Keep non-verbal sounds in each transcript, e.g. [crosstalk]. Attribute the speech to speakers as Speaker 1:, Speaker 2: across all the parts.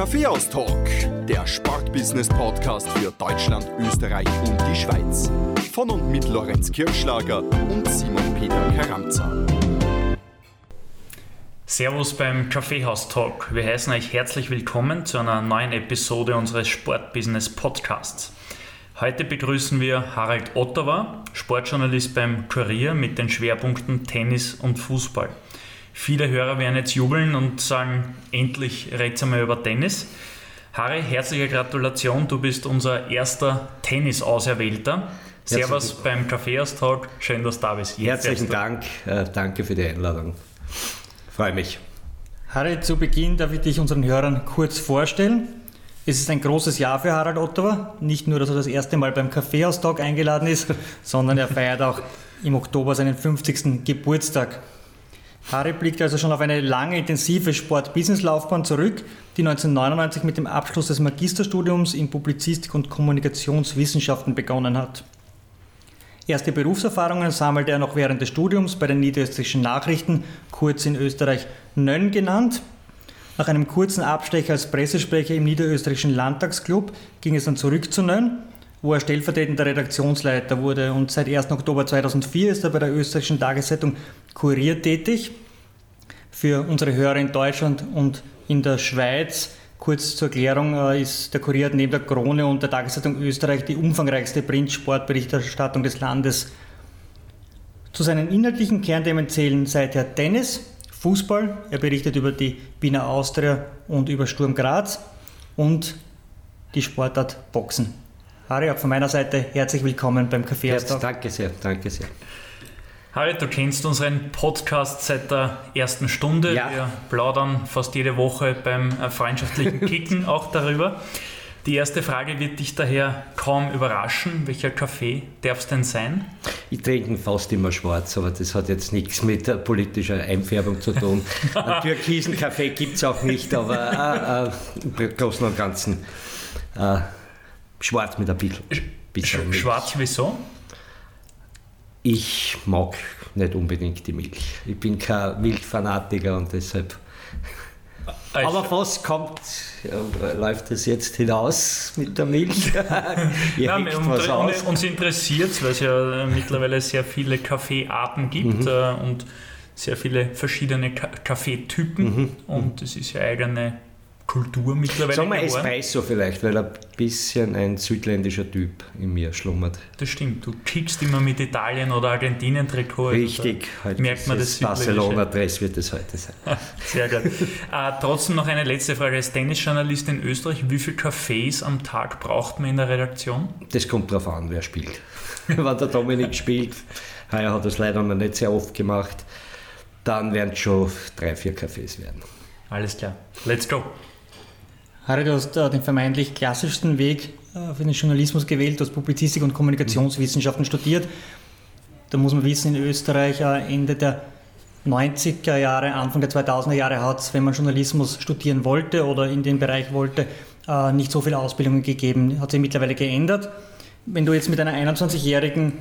Speaker 1: Kaffeehaus-Talk, der Sportbusiness-Podcast für Deutschland, Österreich und die Schweiz. Von und mit Lorenz Kirschlager und Simon Peter Karamza.
Speaker 2: Servus beim Kaffeehaus-Talk. Wir heißen euch herzlich willkommen zu einer neuen Episode unseres Sportbusiness-Podcasts. Heute begrüßen wir Harald Ottawa, Sportjournalist beim Kurier mit den Schwerpunkten Tennis und Fußball. Viele Hörer werden jetzt jubeln und sagen, endlich red's einmal über Tennis. Harry, herzliche Gratulation, du bist unser erster Tennis-Auserwählter. Servus beim Kaffeeaustausch, schön, dass du da bist.
Speaker 3: Jetzt Herzlichen Dank, äh, danke für die Einladung. Freue mich.
Speaker 4: Harry, zu Beginn darf ich dich unseren Hörern kurz vorstellen. Es ist ein großes Jahr für Harald Ottawa. Nicht nur, dass er das erste Mal beim Kaffeehaustag eingeladen ist, [laughs] sondern er feiert auch im Oktober seinen 50. Geburtstag. Harry blickt also schon auf eine lange, intensive Sport-Business-Laufbahn zurück, die 1999 mit dem Abschluss des Magisterstudiums in Publizistik und Kommunikationswissenschaften begonnen hat. Erste Berufserfahrungen sammelte er noch während des Studiums bei den niederösterreichischen Nachrichten, kurz in Österreich Nönn genannt. Nach einem kurzen Abstecher als Pressesprecher im niederösterreichischen Landtagsclub ging es dann zurück zu Nönn, wo er stellvertretender Redaktionsleiter wurde und seit 1. Oktober 2004 ist er bei der österreichischen Tageszeitung Kurier tätig. Für unsere Hörer in Deutschland und in der Schweiz, kurz zur Erklärung, äh, ist der Kurier neben der Krone und der Tageszeitung Österreich die umfangreichste Print-Sportberichterstattung des Landes. Zu seinen inhaltlichen Kernthemen zählen seither Tennis, Fußball, er berichtet über die Wiener Austria und über Sturm Graz und die Sportart Boxen. Harry, auch von meiner Seite herzlich willkommen beim Café
Speaker 3: ja, Danke sehr, danke sehr.
Speaker 2: Harry, du kennst unseren Podcast seit der ersten Stunde. Ja. Wir plaudern fast jede Woche beim äh, freundschaftlichen [laughs] Kicken auch darüber. Die erste Frage wird dich daher kaum überraschen. Welcher Kaffee darf es denn sein?
Speaker 3: Ich trinke fast immer schwarz, aber das hat jetzt nichts mit politischer Einfärbung zu tun. [laughs] Einen türkisen Kaffee gibt es auch nicht, aber äh, äh, im Großen und Ganzen äh, schwarz mit ein bisschen.
Speaker 2: bisschen schwarz wieso?
Speaker 3: ich mag nicht unbedingt die Milch. Ich bin kein Milchfanatiker und deshalb. Also Aber was kommt, äh, läuft das jetzt hinaus mit der Milch? [laughs]
Speaker 2: Nein, und, uns interessiert es, weil es ja mittlerweile sehr viele Kaffeearten gibt mhm. äh, und sehr viele verschiedene Kaffeetypen mhm. und es ist ja eigene Kultur mittlerweile
Speaker 3: Sagen wir Espresso vielleicht, weil ein bisschen ein südländischer Typ in mir schlummert.
Speaker 2: Das stimmt, du kickst immer mit Italien- oder Argentinien-Trikot.
Speaker 3: Richtig,
Speaker 2: heute merkt man das
Speaker 3: Barcelona-Dress wird es heute sein. [laughs]
Speaker 2: Sehr gut. äh, trotzdem noch eine letzte Frage. Als Tennisjournalist in Österreich, wie viele Cafés am Tag braucht man in der Redaktion?
Speaker 3: Das kommt darauf an, wer spielt. [laughs] Wenn der Dominik spielt, heuer hat das leider noch nicht sehr oft gemacht, dann werden es schon drei, vier Cafés werden.
Speaker 2: Alles klar, let's go.
Speaker 4: Harry, du hast den vermeintlich klassischsten Weg äh, für den Journalismus gewählt, du hast Publizistik und Kommunikationswissenschaften studiert. Da muss man wissen, in Österreich äh, Ende der 90er Jahre, Anfang der 2000er Jahre hat es, wenn man Journalismus studieren wollte oder in den Bereich wollte, äh, nicht so viele Ausbildungen gegeben. Hat sich mittlerweile geändert. Wenn du jetzt mit einer 21-jährigen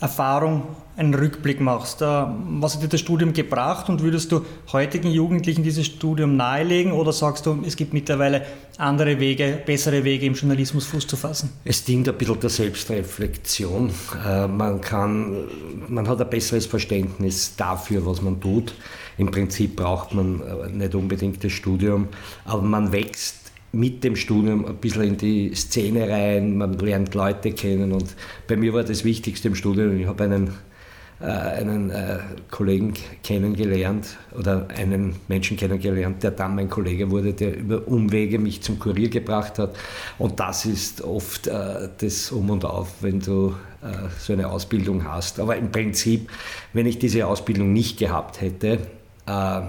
Speaker 4: Erfahrung einen Rückblick machst. Äh, was hat dir das Studium gebracht und würdest du heutigen Jugendlichen dieses Studium nahelegen oder sagst du, es gibt mittlerweile andere Wege, bessere Wege im Journalismus Fuß zu fassen?
Speaker 3: Es dient ein bisschen der Selbstreflexion. Äh, man, kann, man hat ein besseres Verständnis dafür, was man tut. Im Prinzip braucht man äh, nicht unbedingt das Studium, aber man wächst mit dem Studium ein bisschen in die Szene rein, man lernt Leute kennen und bei mir war das Wichtigste im Studium, ich habe einen, äh, einen äh, Kollegen kennengelernt oder einen Menschen kennengelernt, der dann mein Kollege wurde, der über Umwege mich zum Kurier gebracht hat und das ist oft äh, das Um und Auf, wenn du äh, so eine Ausbildung hast. Aber im Prinzip, wenn ich diese Ausbildung nicht gehabt hätte, äh,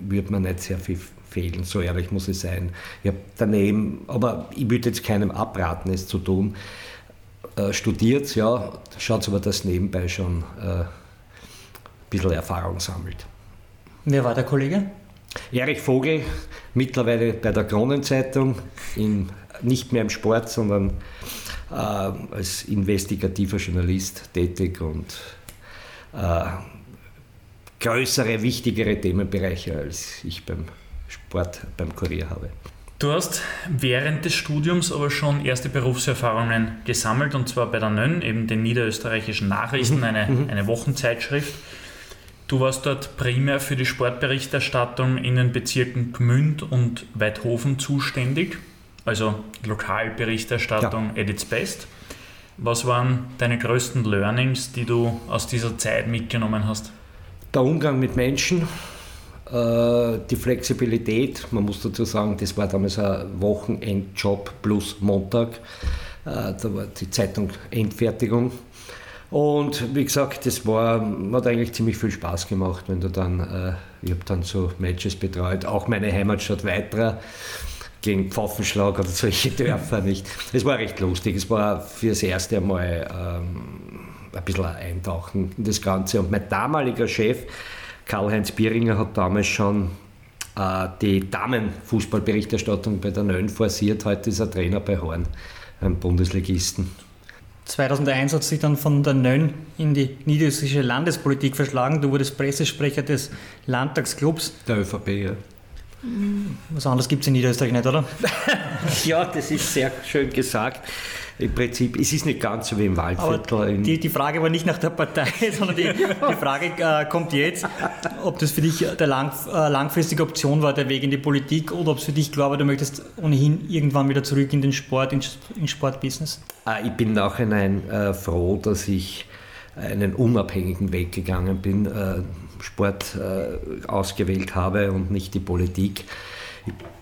Speaker 3: würde man nicht sehr viel fehlen, so ehrlich muss es sein. Ich habe daneben, aber ich würde jetzt keinem abraten, es zu tun. Äh, studiert, ja, schaut aber, dass nebenbei schon äh, ein bisschen Erfahrung sammelt.
Speaker 4: Wer war der Kollege?
Speaker 3: Erich Vogel, mittlerweile bei der Kronenzeitung, in, nicht mehr im Sport, sondern äh, als investigativer Journalist tätig und äh, größere, wichtigere Themenbereiche als ich beim Sport beim Kurier habe.
Speaker 2: Du hast während des Studiums aber schon erste Berufserfahrungen gesammelt und zwar bei der NÖN, eben den niederösterreichischen Nachrichten, mhm. eine, mhm. eine Wochenzeitschrift. Du warst dort primär für die Sportberichterstattung in den Bezirken Gmünd und Weidhofen zuständig, also Lokalberichterstattung ja. at its best. Was waren deine größten Learnings, die du aus dieser Zeit mitgenommen hast?
Speaker 3: Der Umgang mit Menschen, äh, die Flexibilität, man muss dazu sagen, das war damals ein Wochenendjob plus Montag. Äh, da war die Zeitung Endfertigung. Und wie gesagt, das war, hat eigentlich ziemlich viel Spaß gemacht, wenn du dann, äh, ich habe dann so Matches betreut, auch meine Heimatstadt Weitra gegen Pfaffenschlag oder solche [laughs] Dörfer nicht. Es war recht lustig, es war für das erste Mal ähm, ein bisschen ein Eintauchen in das Ganze. Und mein damaliger Chef, Karl-Heinz Bieringer hat damals schon äh, die Damenfußballberichterstattung bei der Nön forciert. Heute ist er Trainer bei Horn, einem Bundesligisten.
Speaker 4: 2001 hat sich dann von der Nön in die niederösterreichische Landespolitik verschlagen. Du wurdest Pressesprecher des Landtagsclubs.
Speaker 3: Der ÖVP, ja.
Speaker 4: Was anderes gibt es in Niederösterreich nicht, oder? [laughs]
Speaker 3: ja, das ist sehr schön gesagt im Prinzip, es ist nicht ganz so wie im Waldviertel.
Speaker 4: Die, die, Frage war nicht nach der Partei, [laughs] sondern die, die Frage äh, kommt jetzt, ob das für dich der lang, äh, langfristige Option war, der Weg in die Politik, oder ob es für dich war, du möchtest ohnehin irgendwann wieder zurück in den Sport, ins in Sportbusiness?
Speaker 3: Äh, ich bin nachhinein äh, froh, dass ich einen unabhängigen Weg gegangen bin, äh, Sport äh, ausgewählt habe und nicht die Politik.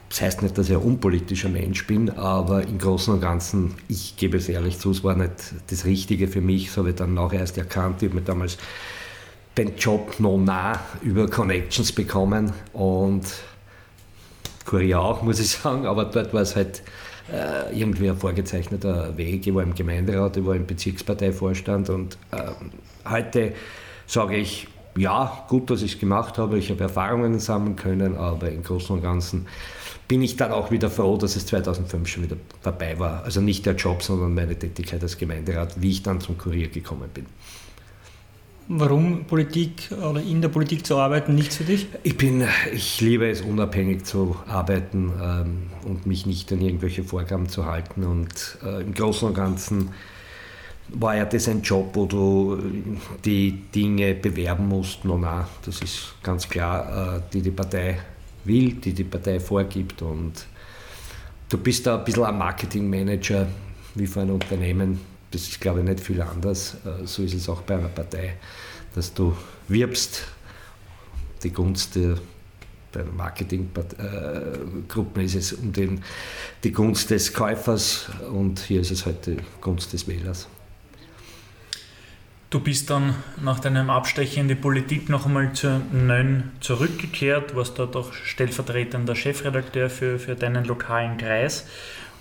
Speaker 3: Das heißt nicht, dass ich ein unpolitischer Mensch bin, aber im Großen und Ganzen, ich gebe es ehrlich zu, es war nicht das Richtige für mich. Das habe ich dann nachher erst erkannt. Ich habe mir damals den Job noch nah über Connections bekommen und Kurier auch, muss ich sagen, aber dort war es halt äh, irgendwie ein vorgezeichneter Weg. Ich war im Gemeinderat, ich war im Bezirksparteivorstand und äh, heute sage ich, ja, gut, dass ich es gemacht habe, ich habe Erfahrungen sammeln können, aber im Großen und Ganzen bin ich dann auch wieder froh, dass es 2005 schon wieder vorbei war. Also nicht der Job, sondern meine Tätigkeit als Gemeinderat, wie ich dann zum Kurier gekommen bin.
Speaker 4: Warum Politik oder in der Politik zu arbeiten nichts für dich?
Speaker 3: Ich bin, ich liebe es, unabhängig zu arbeiten ähm, und mich nicht an irgendwelche Vorgaben zu halten. Und äh, im Großen und Ganzen war ja das ein Job, wo du die Dinge bewerben musst. No, na, das ist ganz klar, äh, die die Partei will, die die Partei vorgibt. Und du bist da ein bisschen ein Marketingmanager wie für ein Unternehmen. Das ist, glaube ich, nicht viel anders. Äh, so ist es auch bei einer Partei, dass du wirbst die Gunst der bei Marketinggruppen ist es um den, die Gunst des Käufers und hier ist es halt die Gunst des Wählers.
Speaker 2: Du bist dann nach deinem Abstecher in die Politik noch einmal zur Nön zurückgekehrt, warst dort auch stellvertretender Chefredakteur für, für deinen lokalen Kreis.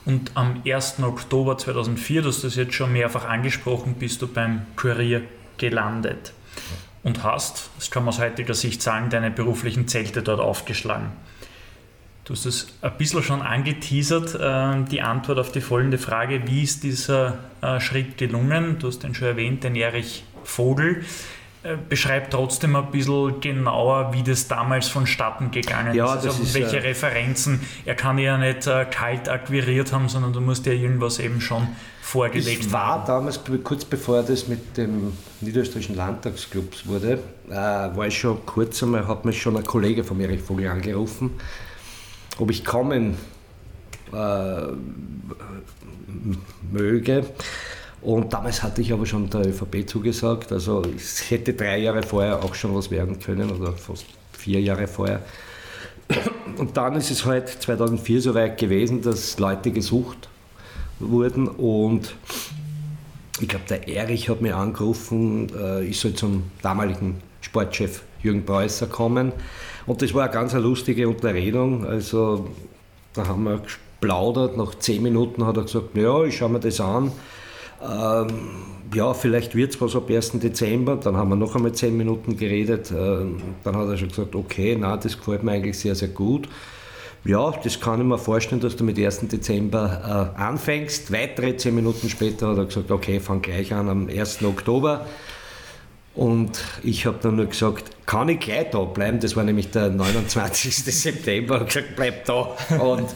Speaker 2: Und am 1. Oktober 2004, du hast das jetzt schon mehrfach angesprochen, bist du beim Kurier gelandet und hast, das kann man aus heutiger Sicht sagen, deine beruflichen Zelte dort aufgeschlagen. Du hast es ein bisschen schon angeteasert, äh, die Antwort auf die folgende Frage, wie ist dieser äh, Schritt gelungen? Du hast den schon erwähnt, den Erich Vogel. Äh, beschreib trotzdem ein bisschen genauer, wie das damals vonstatten gegangen
Speaker 3: ja,
Speaker 2: ist. Also ist welche Referenzen. Er kann ja nicht kalt akquiriert haben, sondern du musst ja irgendwas eben schon vorgelegt
Speaker 3: ich war haben. damals, kurz bevor das mit dem Niederösterreichischen Landtagsclubs wurde, war ich schon kurz einmal, hat mich schon ein Kollege von Erich Vogel angerufen ob ich kommen äh, möge. Und damals hatte ich aber schon der ÖVP zugesagt. Also es hätte drei Jahre vorher auch schon was werden können oder fast vier Jahre vorher. Und dann ist es halt 2004 so weit gewesen, dass Leute gesucht wurden und ich glaube, der Erich hat mir angerufen, äh, ich soll zum damaligen Sportchef Jürgen Preußer kommen. Und das war eine ganz lustige Unterredung. Also da haben wir geplaudert. Nach zehn Minuten hat er gesagt, ja, ich schaue mir das an. Ähm, ja, vielleicht wird es was ab 1. Dezember. Dann haben wir noch einmal zehn Minuten geredet. Ähm, dann hat er schon gesagt, okay, na, das gefällt mir eigentlich sehr, sehr gut. Ja, das kann ich mir vorstellen, dass du mit 1. Dezember äh, anfängst. Weitere zehn Minuten später hat er gesagt, okay, fang gleich an am 1. Oktober. Und ich habe dann nur gesagt, kann ich gleich da bleiben? Das war nämlich der 29. [laughs] September. Ich gesagt, bleib da. Und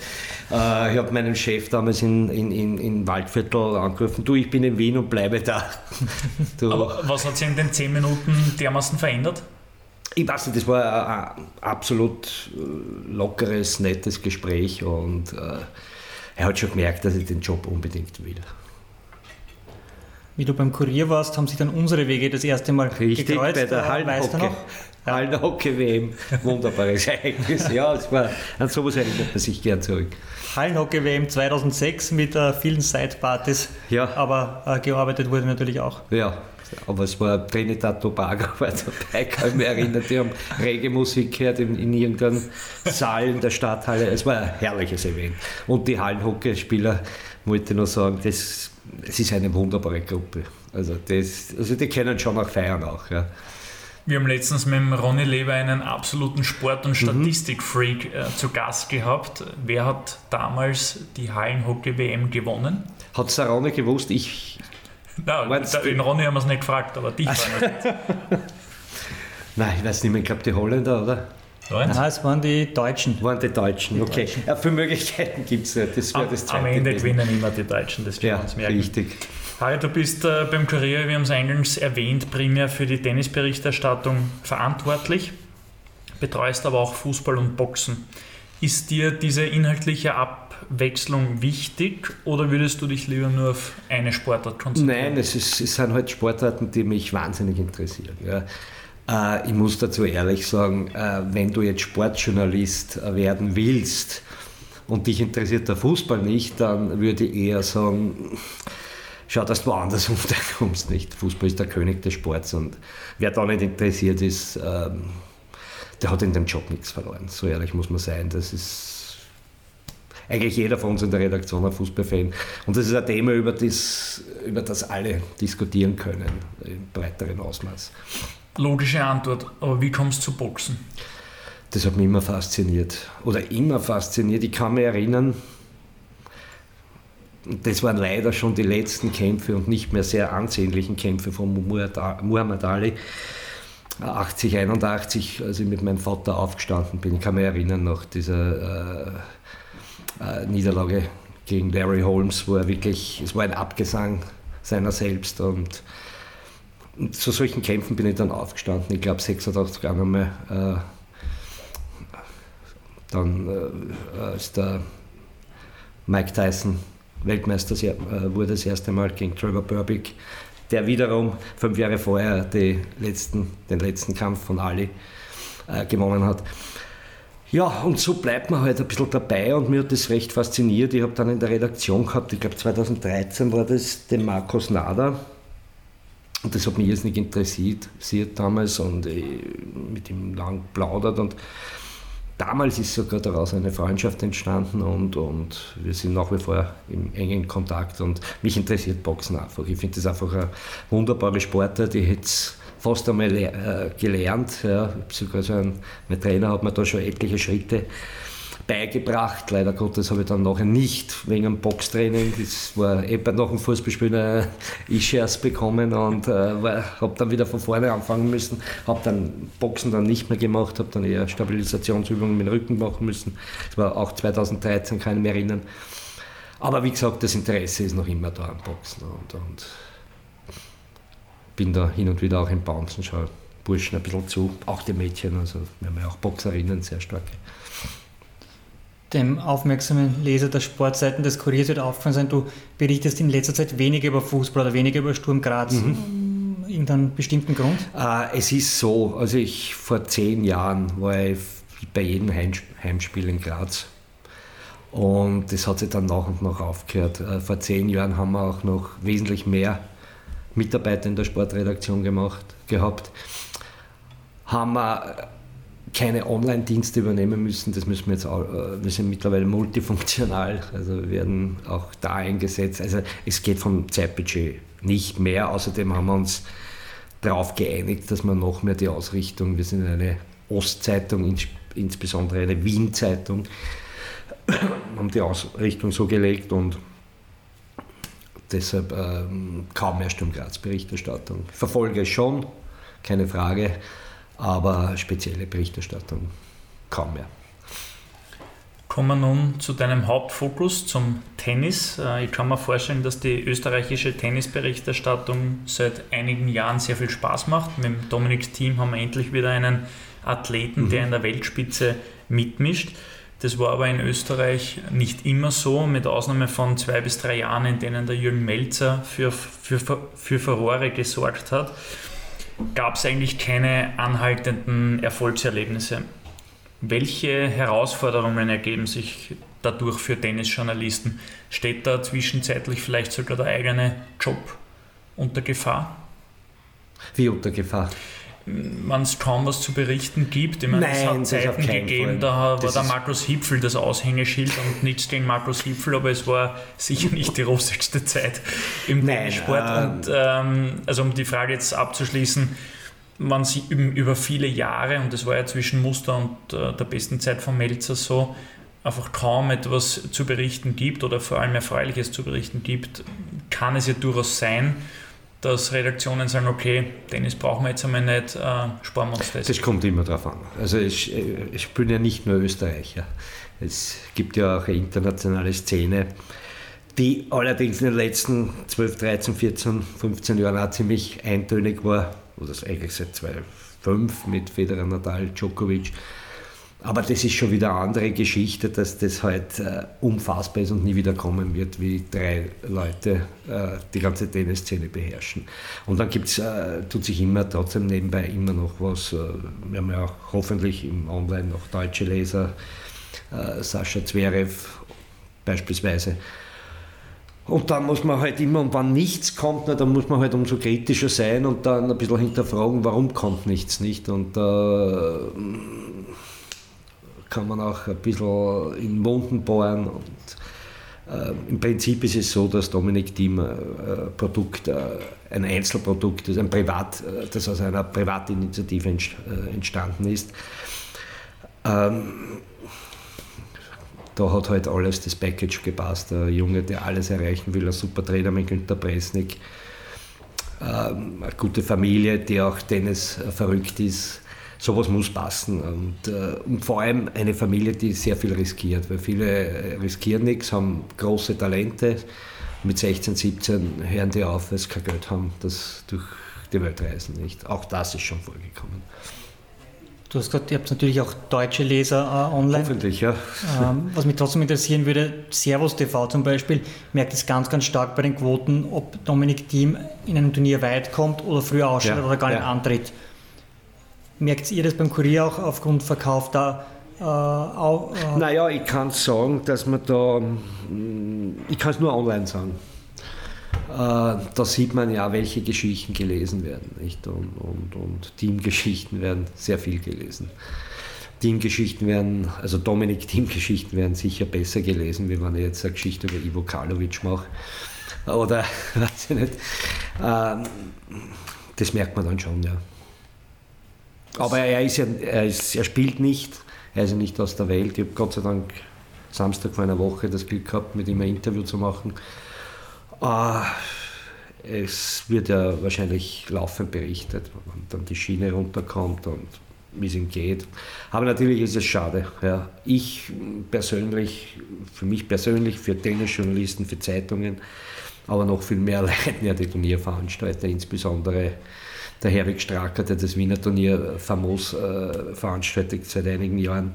Speaker 3: äh, ich habe meinen Chef damals in, in, in, in Waldviertel angerufen, du, ich bin in Wien und bleibe da. [laughs]
Speaker 2: Du. Aber was hat sich in den 10 Minuten dermaßen verändert?
Speaker 3: Ich weiß nicht, das war ein absolut äh, lockeres, nettes Gespräch und äh, er hat schon gemerkt, dass ich den Job unbedingt will
Speaker 4: wie du beim Kurier warst, haben sich dann unsere Wege das erste Mal
Speaker 3: Richtig, gekreuzt. bei der Hallenhockey. Ja. Hallenhockey-WM. Wunderbares Ereignis. Ja, es war, an sowas erinnert man sich gern zurück.
Speaker 4: Hallenhockey-WM 2006 mit äh, vielen Sidepartys. Ja. Aber äh, gearbeitet wurde natürlich auch.
Speaker 3: Ja, aber es war Trinidad Tobago war dabei, kann ich mich erinnern, die haben Reggae-Musik gehört in, in irgendeinem Saal in der Stadthalle. Es war ein herrliches Event. Und die Hallenhockeyspieler, wollte ich noch sagen, das es ist eine wunderbare Gruppe. Also, das, also die können schon auch feiern auch. Ja.
Speaker 2: Wir haben letztens mit dem Ronny Leber einen absoluten Sport- und mhm. Statistikfreak mhm. äh, zu Gast gehabt. Wer hat damals die Hallenhockey-WM gewonnen?
Speaker 3: Hat es der Ronny gewusst? Ich.
Speaker 2: Nein, den Ronny haben wir es nicht gefragt, aber dich also. [laughs]
Speaker 3: Nein, ich weiß nicht mehr, ich glaube die Holländer, oder?
Speaker 4: Nein, es waren die Deutschen.
Speaker 3: Waren die Deutschen, die okay. Deutschen. Ja, viele Möglichkeiten gibt es ja. Das
Speaker 2: am, das am Ende gewesen. gewinnen immer die Deutschen, das
Speaker 3: ja, uns merken. Richtig.
Speaker 2: Harry, du bist äh, beim Kurier, wir haben es eingangs erwähnt, primär für die Tennisberichterstattung verantwortlich, betreust aber auch Fußball und Boxen. Ist dir diese inhaltliche Abwechslung wichtig oder würdest du dich lieber nur auf eine Sportart konzentrieren?
Speaker 3: Nein, es, ist, es sind halt Sportarten, die mich wahnsinnig interessieren. Ja. Äh, ich muss dazu ehrlich sagen, äh, wenn du jetzt Sportjournalist werden willst und dich interessiert der Fußball nicht, dann würde ich eher sagen, schau, dass du woanders [laughs] unterkommst. Nicht? Fußball ist der König des Sports und wer da nicht interessiert ist, ähm, der hat in dem Job nichts verloren. So ehrlich muss man sein. Das ist eigentlich jeder von uns in der Redaktion ein Fußballfan. Und das ist ein Thema, über das, über das alle diskutieren können, im breiteren Ausmaß.
Speaker 2: Logische Antwort, aber wie kommst du zu Boxen?
Speaker 3: Das hat mich immer fasziniert. Oder immer fasziniert. Ich kann mich erinnern, das waren leider schon die letzten Kämpfe und nicht mehr sehr ansehnlichen Kämpfe von Muhammad Ali. 80, 81, als ich mit meinem Vater aufgestanden bin. Ich kann mich erinnern, nach dieser äh, äh, Niederlage gegen Larry Holmes, wo er wirklich, es war ein Abgesang seiner selbst und und zu solchen Kämpfen bin ich dann aufgestanden. Ich glaube 86 einmal. Äh, dann äh, als der Mike Tyson Weltmeister äh, wurde das erste Mal gegen Trevor Burbick, der wiederum fünf Jahre vorher letzten, den letzten Kampf von Ali äh, gewonnen hat. Ja, und so bleibt man halt ein bisschen dabei und mir hat das recht fasziniert. Ich habe dann in der Redaktion gehabt, ich glaube 2013 war das, den Markus Nader, und das hat mich jetzt nicht interessiert damals und äh, mit ihm lang plaudert. Und damals ist sogar daraus eine Freundschaft entstanden und, und wir sind nach wie vor im engen Kontakt. Und mich interessiert Boxen einfach. Ich finde das einfach eine wunderbare Sportart. Ich hätte es fast einmal äh, gelernt. Ja. Sogar so ein, mein Trainer hat mir da schon etliche Schritte beigebracht. Leider Gottes habe ich dann nachher nicht wegen dem Boxtraining, das war eh nach dem Fußballspielen äh, E-Shares bekommen und äh, habe dann wieder von vorne anfangen müssen. Habe dann Boxen dann nicht mehr gemacht, habe dann eher Stabilisationsübungen mit dem Rücken machen müssen. Das war auch 2013, kann ich mich erinnern. Aber wie gesagt, das Interesse ist noch immer da am Boxen und, und bin da hin und wieder auch im Bouncen, schaue Burschen ein bisschen zu, auch die Mädchen, also wir haben ja auch Boxerinnen, sehr starke
Speaker 4: dem aufmerksamen Leser der Sportseiten des Kuriers wird aufgefallen sein, du berichtest in letzter Zeit weniger über Fußball oder weniger über Sturm Graz. Mhm. Irgendeinen bestimmten Grund?
Speaker 3: Äh, es ist so, also ich vor zehn Jahren war ich bei jedem Heimspiel in Graz. Und das hat sich dann nach und nach aufgehört. Äh, vor zehn Jahren haben wir auch noch wesentlich mehr Mitarbeiter in der Sportredaktion gemacht, gehabt. Haben wir keine Online-Dienste übernehmen müssen. Das müssen wir jetzt auch, äh, wir sind mittlerweile multifunktional, also werden auch da eingesetzt. Also es geht vom Zeitbudget nicht mehr. Außerdem haben wir uns darauf geeinigt, dass wir noch mehr die Ausrichtung, wir sind eine Ostzeitung, insbesondere eine Wien-Zeitung, [clears throat] haben die Ausrichtung so gelegt und deshalb ähm, kaum mehr Sturm Graz-Berichterstattung. Ich verfolge schon, keine Frage, aber spezielle Berichterstattung kaum mehr.
Speaker 2: Kommen wir nun zu deinem Hauptfokus, zum Tennis. Äh, ich kann mir vorstellen, dass die österreichische Tennisberichterstattung seit einigen Jahren sehr viel Spaß macht. Mit dem Dominiks Team haben wir endlich wieder einen Athleten, der mhm. in der Weltspitze mitmischt. Das war aber in Österreich nicht immer so, mit Ausnahme von zwei bis drei Jahren, in denen der Jürgen Melzer für, für, für Furore gesorgt hat, gab es eigentlich keine anhaltenden Erfolgserlebnisse. Welche Herausforderungen ergeben sich dadurch für Tennisjournalisten? Steht da zwischenzeitlich vielleicht sogar der eigene Job unter Gefahr?
Speaker 3: Wie unter Gefahr?
Speaker 2: Wenn es kaum was zu berichten gibt. Ich meine, Nein, es hat Zeiten gegeben, da war der Markus Hipfel das Aushängeschild und nichts gegen Markus Hipfel, aber es war sicher nicht die rosigste Zeit im Tennissport. Äh, und ähm, also um die Frage jetzt abzuschließen, man sie über viele Jahre, und das war ja zwischen Muster und äh, der besten Zeit von Melzer so, einfach kaum etwas zu berichten gibt oder vor allem Erfreuliches zu berichten gibt, kann es ja durchaus sein, dass Redaktionen sagen, okay, Tennis brauchen wir jetzt einmal nicht, äh, sparen wir uns das.
Speaker 3: Das kommt immer darauf an. Also ich, ich bin ja nicht nur Österreicher. Es gibt ja auch eine internationale Szene, die allerdings in den letzten 12, 13, 14, 15 Jahren auch ziemlich eintönig war oder eigentlich seit 2005 mit Federer, Nadal, Djokovic. Aber das ist schon wieder eine andere Geschichte, dass das halt äh, unfassbar ist und nie wieder kommen wird, wie drei Leute äh, die ganze Tennisszene beherrschen. Und dann gibt's, äh, tut sich immer trotzdem nebenbei immer noch was. Äh, wir haben ja auch hoffentlich im Online noch deutsche Leser, äh, Sascha Zverev beispielsweise. Und dann muss man halt immer, und wenn nichts kommt, na, dann muss man halt umso kritischer sein und dann ein bisschen hinterfragen, warum kommt nichts nicht. Und äh, kann man auch ein bisschen in Wunden bohren. Und äh, im Prinzip ist es so, dass Dominik Thiem äh, Produkt, äh, ein Einzelprodukt ist, ein Privat, äh, das aus einer Privatinitiative entstanden ist. Ähm, da hat halt alles das Package gepasst. Der Junge, der alles erreichen will, ein super Trainer mit Günter Presnik, ähm, eine gute Familie, die auch Tennis verrückt ist. Sowas muss passen. Und, äh, und, vor allem eine Familie, die sehr viel riskiert, weil viele riskieren nichts, haben große Talente. Mit 16, 17 hören die auf, weil sie kein Geld haben, das durch die Welt reisen. Nicht? Auch das ist schon vorgekommen.
Speaker 4: Du hast gesagt, ihr habt natürlich auch deutsche Leser äh, online.
Speaker 3: Hoffentlich, ja.
Speaker 4: Ähm, was mich trotzdem interessieren würde, Servus TV zum Beispiel, merkt es ganz, ganz stark bei den Quoten, ob Dominik Thiem in einem Turnier weit kommt oder früher ausscheidet ja, oder gar nicht ja. antritt. Merkt ihr das beim Kurier auch aufgrund Verkauf da? Äh, auch,
Speaker 3: äh naja, ich kann sagen, dass man da, mm, ich kann es nur online sagen. Äh, da sieht man ja, welche Geschichten gelesen werden. Nicht? Und, und, und Teamgeschichten werden sehr viel gelesen. Teamgeschichten werden, also Dominik [laughs] Teamgeschichten werden sicher besser gelesen, wie wenn ich jetzt eine Geschichte über Ivo Karlovic mache. Oder, [laughs] weiß ich nicht. Ähm, das merkt man dann schon, ja. Aber er, ist ja, er, ist, er spielt nicht, er ist ja nicht aus der Welt. Ich habe Gott sei Dank Samstag vor einer Woche das Glück gehabt, mit ihm ein Interview zu machen. Ah, es wird ja wahrscheinlich laufend berichtet, wenn dann die Schiene runterkommt und wie es ihm geht. Aber natürlich ist es schade. Ja. Ich persönlich, für mich persönlich, für Tennisjournalisten, für Zeitungen, aber noch viel mehr [laughs] leiden ja die Turnierveranstalter, insbesondere der Herwig Stracker, der das Wiener Turnier famos äh, veranstaltet seit einigen Jahren.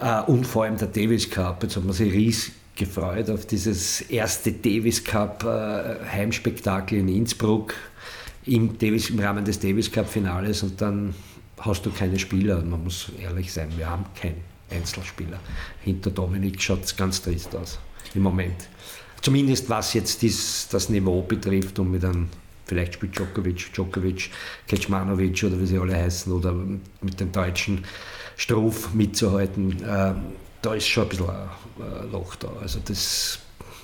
Speaker 3: Äh, und vor allem der Davis Cup. Jetzt hat man sich riesig gefreut auf dieses erste Davis Cup äh, Heimspektakel in Innsbruck im, Davis, im Rahmen des Davis Cup Finales und dann hast du keine Spieler. Man muss ehrlich sein, wir haben keinen Einzelspieler. Hinter Dominik schaut es ganz trist aus im Moment. Zumindest was jetzt dies, das Niveau betrifft und mit einem, vielleicht spielt Djokovic, Djokovic, Kecmanovic oder wie sie alle heißen oder mit dem deutschen Struf mitzuhalten. Äh, da ist schon ein bisschen ein Loch da. Also das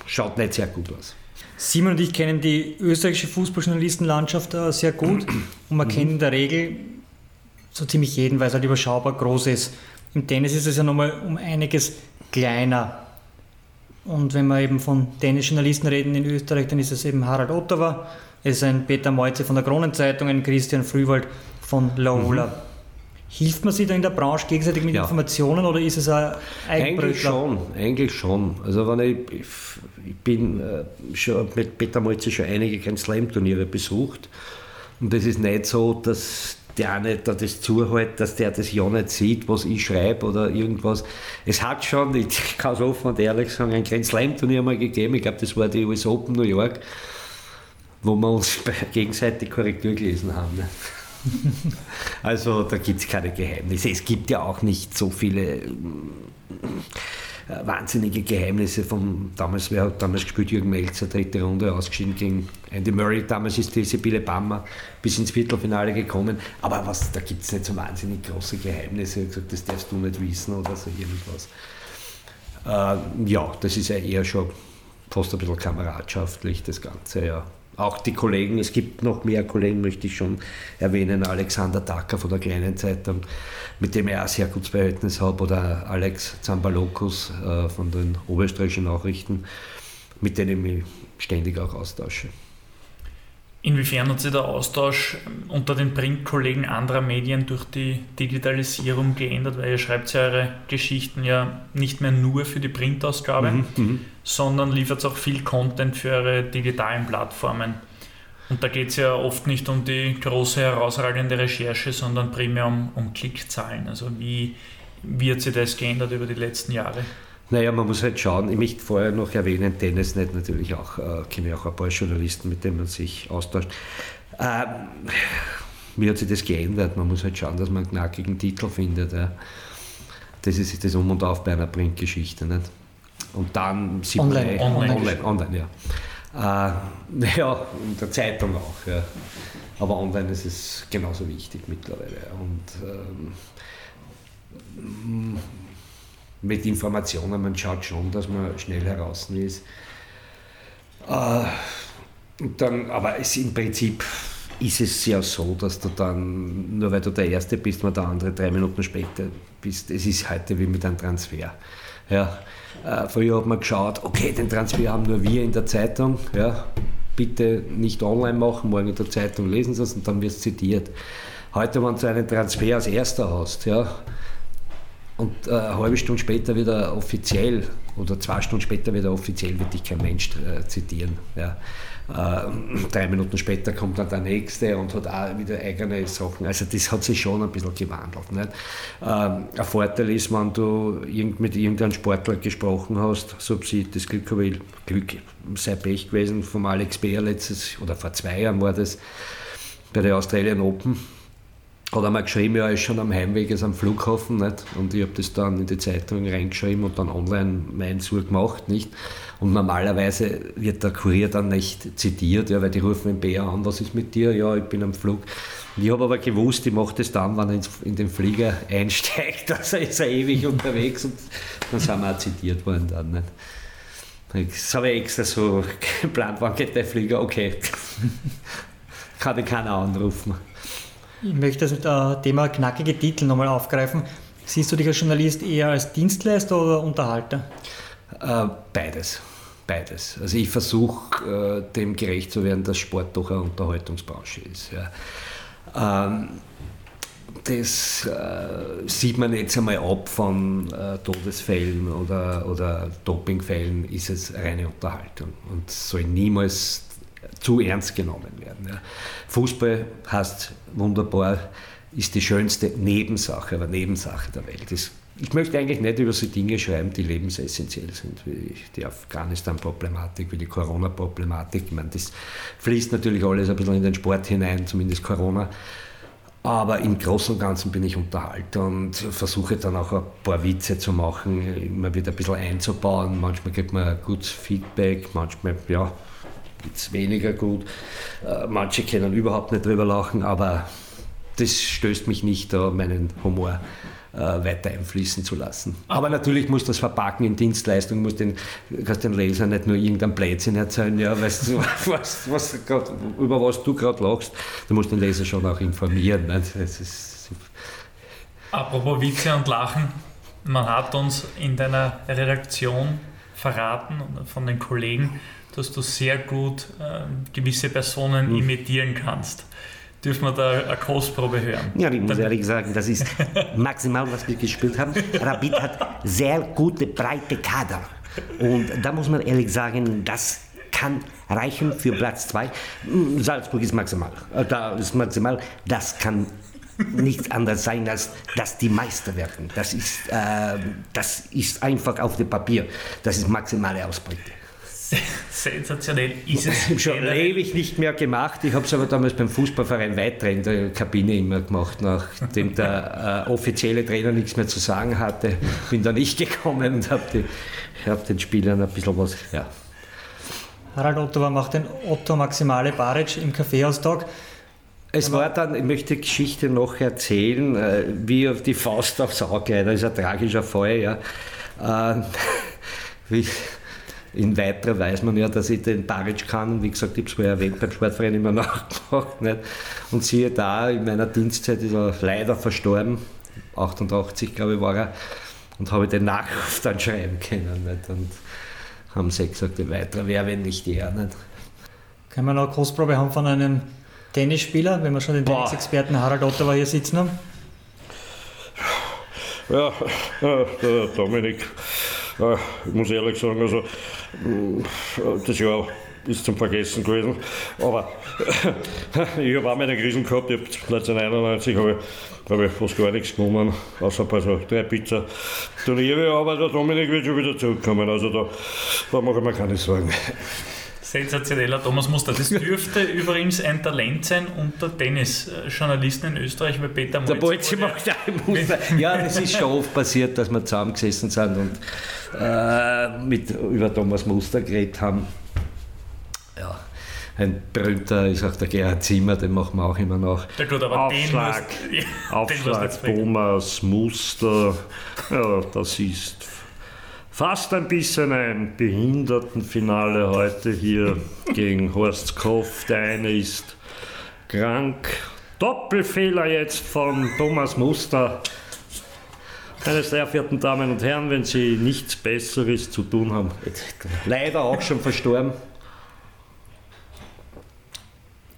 Speaker 3: schaut nicht sehr gut aus.
Speaker 4: Simon und ich kennen die österreichische Fußballjournalistenlandschaft äh, sehr gut [clears throat] und man mhm. kennt in der Regel so ziemlich jeden, weil es halt überschaubar groß ist. Im Tennis ist es ja nochmal um einiges kleiner. Und wenn wir eben von Tennisjournalisten reden in Österreich, dann ist es eben Harald Ottawa, Es ist ein Peter Meuze von der Kronenzeitung, ein Christian Frühwald von Laola. Mhm. Hilft man sich da in der Branche gegenseitig mit ja. Informationen oder ist es ein
Speaker 3: Eigentlich schon, eigentlich schon. Also wenn ich, ich bin äh, schon mit Peter Molze schon einige Grand Slam Turniere besucht und es ist nicht so, dass der eine da das zuhält, dass der das ja nicht sieht, was ich schreibe oder irgendwas. Es hat schon, ich [laughs] kann es offen und ehrlich sagen, ein Grand Slam Turnier mal gegeben, ich glaube das war die US Open New York, wo wir uns [laughs] gegenseitig Korrektur gelesen haben. Ne? [laughs] also da gibt es keine Geheimnisse. Es gibt ja auch nicht so viele äh, wahnsinnige Geheimnisse vom damals, wer hat damals gespielt, Jürgen Melzer, dritte Runde ausgeschieden gegen Andy Murray. Damals ist die Sibylle Bammer bis ins Viertelfinale gekommen. Aber was, da gibt es nicht so wahnsinnig große Geheimnisse. Ich gesagt, das darfst du nicht wissen oder so irgendwas. Äh, ja, das ist ja eher schon fast ein bisschen kameradschaftlich, das Ganze, ja auch die Kollegen, es gibt noch mehr Kollegen, möchte ich schon erwähnen, Alexander Dacker von der Kleinen Zeitung, mit dem ich auch sehr gutes Verhältnis habe, oder Alex Zambalokus äh, von den Oberösterreichischen Nachrichten, mit denen ich mich ständig auch austausche.
Speaker 2: Inwiefern hat sich der Austausch unter den Printkollegen anderer Medien durch die Digitalisierung geändert? Weil ihr schreibt ja eure Geschichten ja nicht mehr nur für die Printausgabe, mhm, mhm. sondern liefert auch viel Content für eure digitalen Plattformen. Und da geht es ja oft nicht um die große herausragende Recherche, sondern primär um, um Klickzahlen. Also wie, wie hat sich das geändert über die letzten Jahre?
Speaker 3: Naja, man muss halt schauen. Ich möchte vorher noch erwähnen, Dennis nicht natürlich auch, äh, kenne ich auch ein paar Journalisten, mit denen man sich austauscht. Ähm, wie hat sich das geändert? Man muss halt schauen, dass man einen knackigen Titel findet. Ja. Das ist das Um und Auf bei einer Printgeschichte. Nicht? Und dann
Speaker 4: sieht online,
Speaker 3: man online, online, online, ja. Äh, ja, in der Zeitung auch. Ja. Aber online ist es genauso wichtig mittlerweile. Und ähm, mit Informationen, man schaut schon, dass man schnell heraus ist. Äh, und dann, aber es im Prinzip ist es ja so, dass du dann, nur weil du der Erste bist, mal der andere drei Minuten später bist. Es ist heute wie mit einem Transfer. Ja. Äh, früher hat man geschaut, okay, den Transfer haben nur wir in der Zeitung. Ja. Bitte nicht online machen, morgen in der Zeitung lesen Sie es und dann wird es zitiert. Heute, wenn du einen Transfer als Erster hast, ja, und äh, eine halbe Stunde später wieder offiziell oder zwei Stunden später wieder offiziell wird dich kein Mensch äh, zitieren. Ja. Äh, drei Minuten später kommt dann der nächste und hat auch wieder eigene Sachen. Also das hat sich schon ein bisschen gewandelt. Nicht? Ähm, ein Vorteil ist, wenn du mit irgendeinem Sportler gesprochen hast, so sie das Glück ich, Glück sei Pech gewesen, vom Alex Beer letztes oder vor zwei Jahren war das bei der Australian Open hat mir geschrieben, ja, ist schon am Heimweg ist am Flughafen. Nicht? Und ich habe das dann in die Zeitung reingeschrieben und dann online mein Sur gemacht. Nicht? Und normalerweise wird der Kurier dann nicht zitiert, ja, weil die rufen den Bär an, was ist mit dir? Ja, ich bin am Flug. Ich habe aber gewusst, ich mache das dann, wenn er in den Flieger [laughs] einsteigt, also ist er ewig [laughs] unterwegs und dann sind wir auch zitiert worden dann. Nicht? Das habe ich extra so [laughs] geplant, wann geht der Flieger? Okay, kann ich keiner anrufen.
Speaker 4: Ich möchte das Thema knackige Titel nochmal aufgreifen. Siehst du dich als Journalist eher als Dienstleister oder Unterhalter?
Speaker 3: Äh, beides. Beides. Also ich versuche äh, dem gerecht zu werden, dass Sport doch eine Unterhaltungsbranche ist. Ähm, das äh, sieht man jetzt einmal ab von Todesfällen oder, oder Dopingfällen, ist es reine Unterhaltung und soll niemals zu ernst genommen werden. Fußball heißt wunderbar, ist die schönste Nebensache, aber Nebensache der Welt. Das, ich möchte eigentlich nicht über so Dinge schreiben, die lebensessentiell sind, wie die Afghanistan-Problematik, wie die Corona-Problematik. Ich meine, das fließt natürlich alles ein bisschen in den Sport hinein, zumindest Corona. Aber im Großen und Ganzen bin ich Unterhalter und versuche dann auch ein paar Witze zu machen, immer wieder ein bisschen einzubauen. Manchmal gibt man gutes Feedback, manchmal, ja, es weniger gut. Äh, manche können überhaupt nicht drüber lachen, aber das stößt mich nicht, da meinen Humor äh, weiter einfließen zu lassen. Aber natürlich muss das verpacken in Dienstleistung, muss den, kannst den Leser nicht nur irgendein Blödsinn erzählen, ja, weißt du, [laughs] was, was grad, über was du gerade lachst, du musst den Leser schon auch informieren.
Speaker 2: Apropos Witze und Lachen, man hat uns in deiner Redaktion verraten von den Kollegen, dass du sehr gut äh, gewisse Personen mhm. imitieren kannst. Dürfen wir da eine Kostprobe hören?
Speaker 3: Ja, ich muss Dann ehrlich sagen, das ist [laughs] maximal, was wir gespielt haben. Rapid hat sehr gute, breite Kader. Und da muss man ehrlich sagen, das kann reichen für Platz 2. Hm, Salzburg ist maximal. Äh, da ist maximal. Das kann nichts anderes sein, als dass die Meister werden. Das ist, äh, das ist einfach auf dem Papier. Das ist maximale Ausbeute.
Speaker 2: Sensationell ist es.
Speaker 3: Ich habe schon ewig nicht mehr gemacht. Ich habe es aber damals beim Fußballverein weiter in der Kabine immer gemacht, nachdem der äh, offizielle Trainer nichts mehr zu sagen hatte. Bin da nicht gekommen und habe hab den Spielern ein bisschen was. Ja.
Speaker 4: Harald Otto macht den Otto Maximale Baric im Kaffeehaustag.
Speaker 3: Es war dann, ich möchte die Geschichte noch erzählen, äh, wie auf die Faust aufs Auge. Das ist ein tragischer Fall. Ja. Äh, [laughs] wie, in weiterer weiß man ja, dass ich den Baric kann. Und wie gesagt, ich habe es vorher erwähnt, beim Sportverein immer [laughs] nachgemacht. Nicht? Und siehe da, in meiner Dienstzeit ist er leider verstorben. 88, glaube ich, war er. Und habe den Nachruf dann schreiben können. Nicht? Und haben sie gesagt, die weiterer wäre, wenn nicht er. Nicht?
Speaker 4: Können wir noch eine Großprobe haben von einem Tennisspieler, wenn wir schon den Tennisexperten Harald Ottawa hier sitzen haben?
Speaker 5: Ja, äh, der Dominik, äh, ich muss ehrlich sagen, also das Jahr ist zum Vergessen gewesen. Aber [laughs] ich habe auch meine Krisen gehabt. Ich habe 1991 habe ich, habe ich fast gar nichts genommen, außer bei so drei Pizza Turniere. Aber der Dominik wird schon wieder zurückkommen. Also da, da mache ich mir keine Sorgen.
Speaker 2: Sensationeller Thomas Muster. Das dürfte [laughs] übrigens ein Talent sein unter Tennisjournalisten in Österreich, weil Peter
Speaker 3: Molzi. Der Bolzi macht ja Muster. Ja, das ist schon oft passiert, dass wir zusammengesessen sind und äh, mit, über Thomas Muster geredet haben. Ja, ein berühmter ist auch der Gerhard Zimmer, den machen wir auch immer noch.
Speaker 5: Ja gut, aber Aufschlag, [laughs] den musst, ja, Aufschlag den Thomas Muster, ja, das ist fast ein bisschen ein Behindertenfinale heute hier gegen Horst Koff. Der eine ist krank. Doppelfehler jetzt von Thomas Muster. Meine sehr verehrten Damen und Herren, wenn Sie nichts Besseres zu tun haben.
Speaker 3: Leider auch schon verstorben.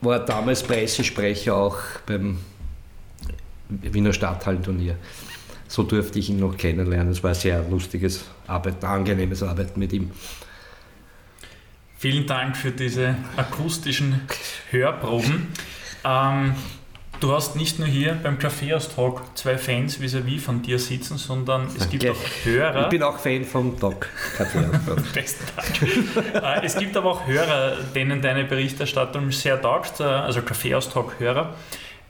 Speaker 3: War damals Pressesprecher auch beim Wiener Stadthallenturnier so durfte ich ihn noch kennenlernen. Es war ein sehr lustiges Arbeiten, angenehmes Arbeiten mit ihm.
Speaker 2: Vielen Dank für diese akustischen Hörproben. Ähm, du hast nicht nur hier beim Kaffeehaus-Talk zwei Fans vis-à-vis -vis von dir sitzen, sondern es gibt auch Hörer.
Speaker 3: Ich bin auch Fan vom Talk. [laughs]
Speaker 2: Besten Dank. äh, es gibt aber auch Hörer, denen deine Berichterstattung sehr taugt, äh, also Kaffeehaus-Talk-Hörer.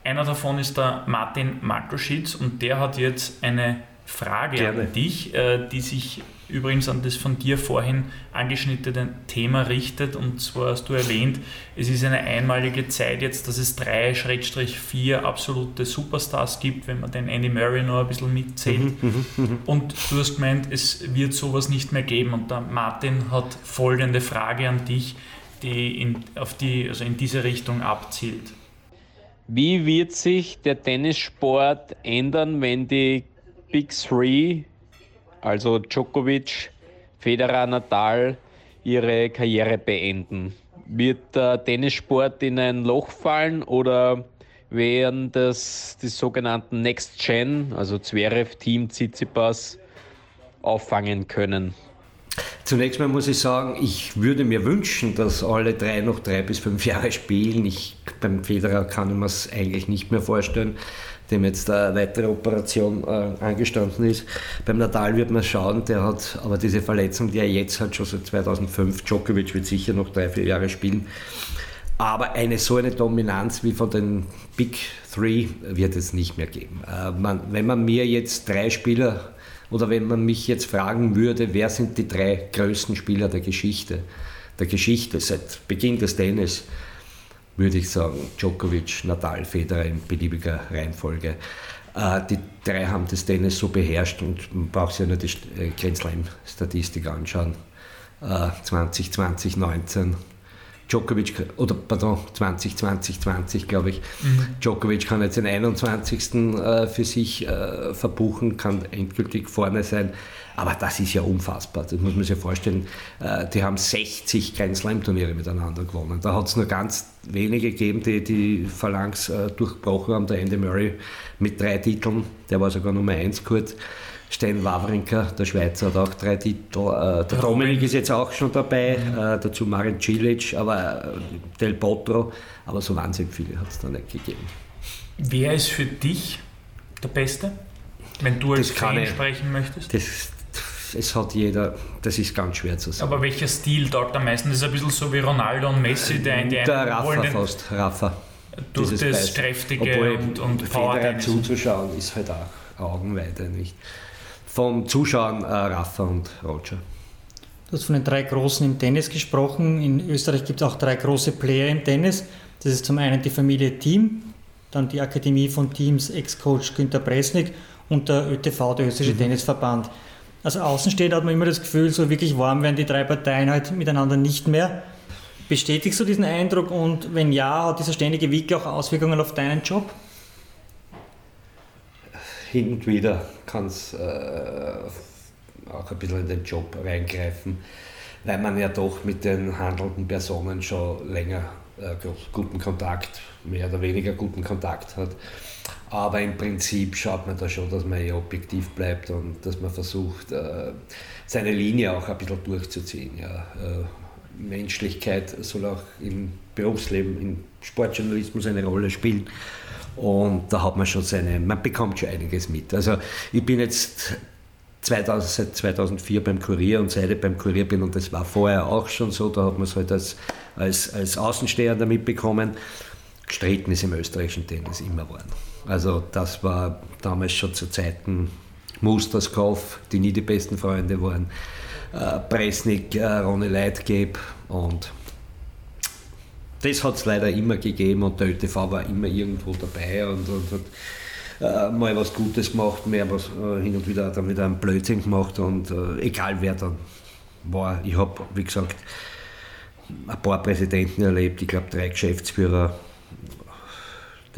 Speaker 2: Einer davon ist der Martin Markoschitz und der hat jetzt eine Frage Gerne. an dich, äh, die sich übrigens an das von dir vorhin angeschnittene Thema richtet. Und zwar hast du erwähnt, es ist eine einmalige Zeit jetzt, dass es drei, Schrägstrich vier absolute Superstars gibt, wenn man den Andy Murray noch ein bisschen mitzählt. Mhm, mhm, mhm. und du hast gemeint, es wird sowas nicht mehr geben. Und der Martin hat folgende Frage an dich, die in, auf die, also in diese Richtung abzielt.
Speaker 6: Wie wird sich der Tennissport ändern, wenn die Big Three, also Djokovic, Federer, Nadal, ihre Karriere beenden? Wird der Tennissport in ein Loch fallen oder werden das die sogenannten Next Gen, also Zverev, Team, Tsitsipas, auffangen können?
Speaker 3: Zunächst mal muss ich sagen, ich würde mir wünschen, dass alle drei noch drei bis fünf Jahre spielen. Ich, beim Federer kann ich mir es eigentlich nicht mehr vorstellen, dem jetzt eine weitere Operation äh, angestanden ist. Beim Nadal wird man schauen, der hat aber diese Verletzung, die er jetzt hat, schon seit 2005. Djokovic wird sicher noch drei, vier Jahre spielen. Aber eine so eine Dominanz wie von den Big Three wird es nicht mehr geben. Äh, man, wenn man mir jetzt drei Spieler oder wenn man mich jetzt fragen würde, wer sind die drei größten Spieler der Geschichte, der Geschichte seit Beginn des Tennis, würde ich sagen Djokovic, Nadal, Federer in beliebiger Reihenfolge. Äh, die drei haben das Tennis so beherrscht und man braucht sich ja nur die Grand Slam-Statistik anschauen. 20, 20, 19 Djokovic, oder pardon, 2020, 20 glaube ich. Mhm. Djokovic kann jetzt den 21. Äh, für sich äh, verbuchen, kann endgültig vorne sein. Aber das ist ja unfassbar. Das muss man sich ja vorstellen. Äh, die haben 60 Grand Slam-Turniere miteinander gewonnen. Da hat es nur ganz wenige gegeben, die die Phalanx durchbrochen haben. Der Andy Murray mit drei Titeln, der war sogar Nummer 1 kurz. Stein Wawrinka, der Schweizer, hat auch drei Titel. Äh, der Dominik ist jetzt auch schon dabei, mhm. äh, dazu Marin Cilic, aber äh, Del Potro, aber so wahnsinnig viele hat es da nicht gegeben.
Speaker 2: Wer ist für dich der Beste, wenn du als Fan sprechen möchtest?
Speaker 3: Das, es hat jeder, das ist ganz schwer zu sagen.
Speaker 2: Aber welcher Stil taugt am meisten? Das ist ein bisschen so wie Ronaldo und Messi, der in die
Speaker 3: Der Rafa fast, Rafa.
Speaker 2: Durch das Beiß. Kräftige Obwohl und, und Power
Speaker 3: zuzuschauen ist halt auch Augenweide, nicht? von Zuschauern äh, Rafa und Roger.
Speaker 4: Du hast von den drei Großen im Tennis gesprochen. In Österreich gibt es auch drei große Player im Tennis. Das ist zum einen die Familie Team, dann die Akademie von Teams Ex-Coach Günter Bresnik und der ÖTV, der Österreichische mhm. Tennisverband. Als Außenstehender hat man immer das Gefühl, so wirklich warm werden die drei Parteien halt miteinander nicht mehr. Bestätigst du diesen Eindruck und wenn ja, hat dieser ständige Wickel auch Auswirkungen auf deinen Job?
Speaker 3: hin und wieder kann es äh, auch ein bisschen in den Job reingreifen, weil man ja doch mit den handelnden Personen schon länger äh, guten Kontakt, mehr oder weniger guten Kontakt hat. Aber im Prinzip schaut man da schon, dass man eh objektiv bleibt und dass man versucht, äh, seine Linie auch ein bisschen durchzuziehen. Ja. Äh, Menschlichkeit soll auch im Berufsleben, im Sportjournalismus eine Rolle spielen. Und da hat man schon seine, man bekommt schon einiges mit. Also ich bin jetzt 2000, seit 2004 beim Kurier und seit ich beim Kurier bin, und das war vorher auch schon so, da hat man es halt als, als, als Außenstehender mitbekommen, ist im österreichischen Tennis immer worden. Also das war damals schon zu Zeiten Musterskopf, die nie die besten Freunde waren, äh, Presnik, äh, Ronny Leitgeb und das hat es leider immer gegeben und der ÖTV war immer irgendwo dabei und, und hat äh, mal was Gutes gemacht, mehr was äh, hin und wieder dann wieder einen Blödsinn gemacht und äh, egal wer dann war. Ich habe, wie gesagt, ein paar Präsidenten erlebt, ich glaube drei Geschäftsführer.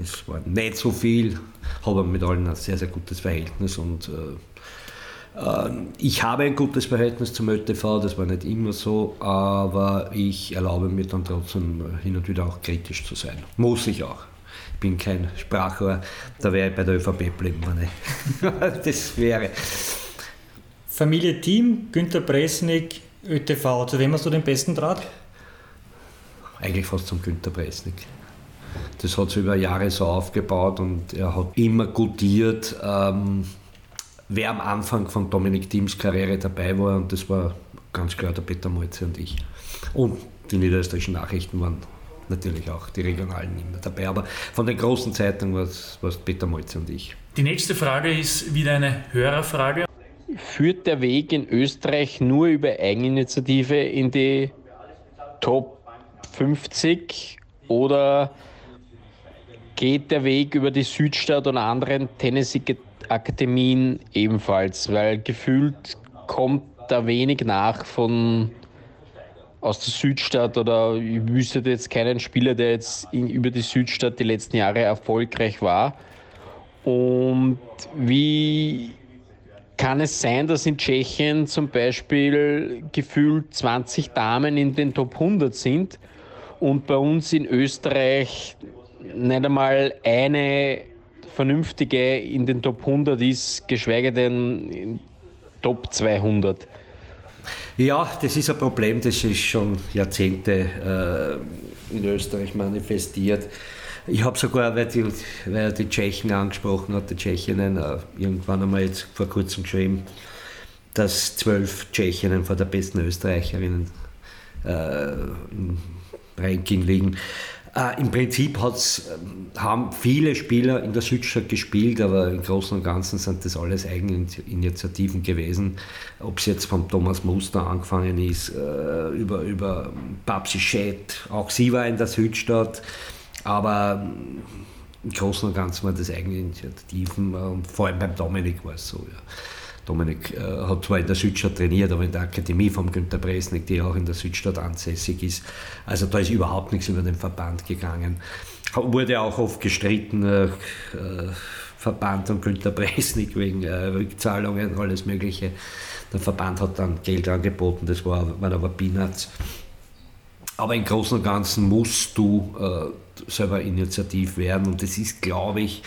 Speaker 3: Das war nicht so viel, habe mit allen ein sehr, sehr gutes Verhältnis und äh, ähm, ich habe ein gutes Verhältnis zum ÖTV, das war nicht immer so, aber ich erlaube mir dann trotzdem hin und wieder auch kritisch zu sein. Muss ich auch. Ich bin kein Sprachrohr, da wäre ich bei der ÖVP bleiben, wenn [laughs] das wäre.
Speaker 4: Familie Team, Günter Bresnik, ÖTV, zu wem hast du den besten Draht?
Speaker 3: Eigentlich fast zum Günter Bresnik. Das hat sich über Jahre so aufgebaut und er hat immer gutiert. Ähm, wer am Anfang von Dominik Thiems Karriere dabei war und das war ganz klar der Peter Molze und ich. Und die niederösterreichischen Nachrichten waren natürlich auch die regionalen immer dabei, aber von den großen Zeitungen war es Peter Molze und ich.
Speaker 2: Die nächste Frage ist wieder eine Hörerfrage.
Speaker 6: Führt der Weg in Österreich nur über Eigeninitiative in die Top 50 oder geht der Weg über die Südstadt und anderen Tennessee Akademien ebenfalls, weil gefühlt kommt da wenig nach von aus der Südstadt oder ich wüsste jetzt keinen Spieler, der jetzt in, über die Südstadt die letzten Jahre erfolgreich war. Und wie kann es sein, dass in Tschechien zum Beispiel gefühlt 20 Damen in den Top 100 sind und bei uns in Österreich nicht einmal eine vernünftige in den Top 100 ist, geschweige denn in Top 200.
Speaker 3: Ja, das ist ein Problem, das ist schon Jahrzehnte äh, in Österreich manifestiert. Ich habe sogar, weil die, weil er die Tschechen angesprochen hat, die Tschechinnen, äh, irgendwann einmal jetzt vor kurzem geschrieben, dass zwölf Tschechinnen vor der besten Österreicherinnen äh, im Ranking liegen. Äh, Im Prinzip ähm, haben viele Spieler in der Südstadt gespielt, aber im Großen und Ganzen sind das alles Eigeninitiativen gewesen. Ob es jetzt vom Thomas Muster angefangen ist, äh, über, über Babsi Schett, auch sie war in der Südstadt, aber ähm, im Großen und Ganzen waren das Eigeninitiativen und vor allem beim Dominik war es so. Ja. Dominik äh, hat zwar in der Südstadt trainiert, aber in der Akademie von Günter Bresnik, die auch in der Südstadt ansässig ist. Also da ist überhaupt nichts über den Verband gegangen. Wurde auch oft gestritten, äh, äh Verband und Günter Bresnik wegen äh, Rückzahlungen, alles Mögliche. Der Verband hat dann Geld angeboten, das war, waren aber Peanuts. Aber im Großen und Ganzen musst du äh, selber initiativ werden und das ist, glaube ich,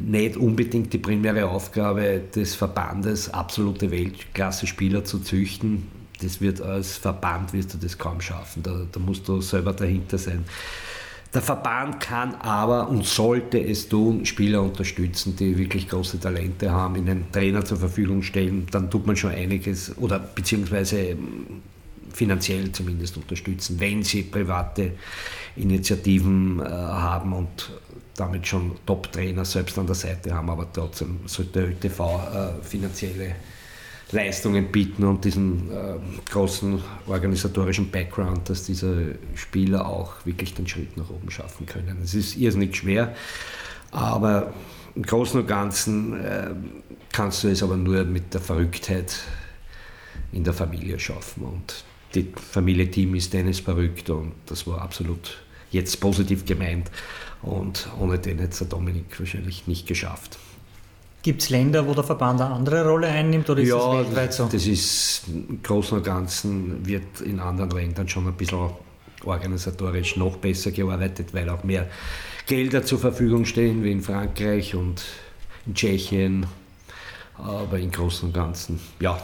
Speaker 3: nicht unbedingt die primäre Aufgabe des Verbandes, absolute Weltklasse-Spieler zu züchten. Das wird als Verband wirst du das kaum schaffen. Da, da musst du selber dahinter sein. Der Verband kann aber und sollte es tun, Spieler unterstützen, die wirklich große Talente haben, ihnen Trainer zur Verfügung stellen. Dann tut man schon einiges oder beziehungsweise ähm, finanziell zumindest unterstützen, wenn sie private Initiativen äh, haben und damit schon Top-Trainer selbst an der Seite haben, aber trotzdem sollte ÖTV äh, finanzielle Leistungen bieten und diesen äh, großen organisatorischen Background, dass diese Spieler auch wirklich den Schritt nach oben schaffen können. Es ist irrsinnig schwer, aber im Großen und Ganzen äh, kannst du es aber nur mit der Verrücktheit in der Familie schaffen. Und die Familie Team ist Dennis verrückt und das war absolut jetzt positiv gemeint. Und ohne den hätte es der Dominik wahrscheinlich nicht geschafft.
Speaker 4: Gibt es Länder, wo der Verband eine andere Rolle einnimmt oder ist
Speaker 3: ja,
Speaker 4: das weltweit so?
Speaker 3: Das ist im Großen und Ganzen wird in anderen Ländern schon ein bisschen organisatorisch noch besser gearbeitet, weil auch mehr Gelder zur Verfügung stehen, wie in Frankreich und in Tschechien. Aber im Großen und Ganzen, ja,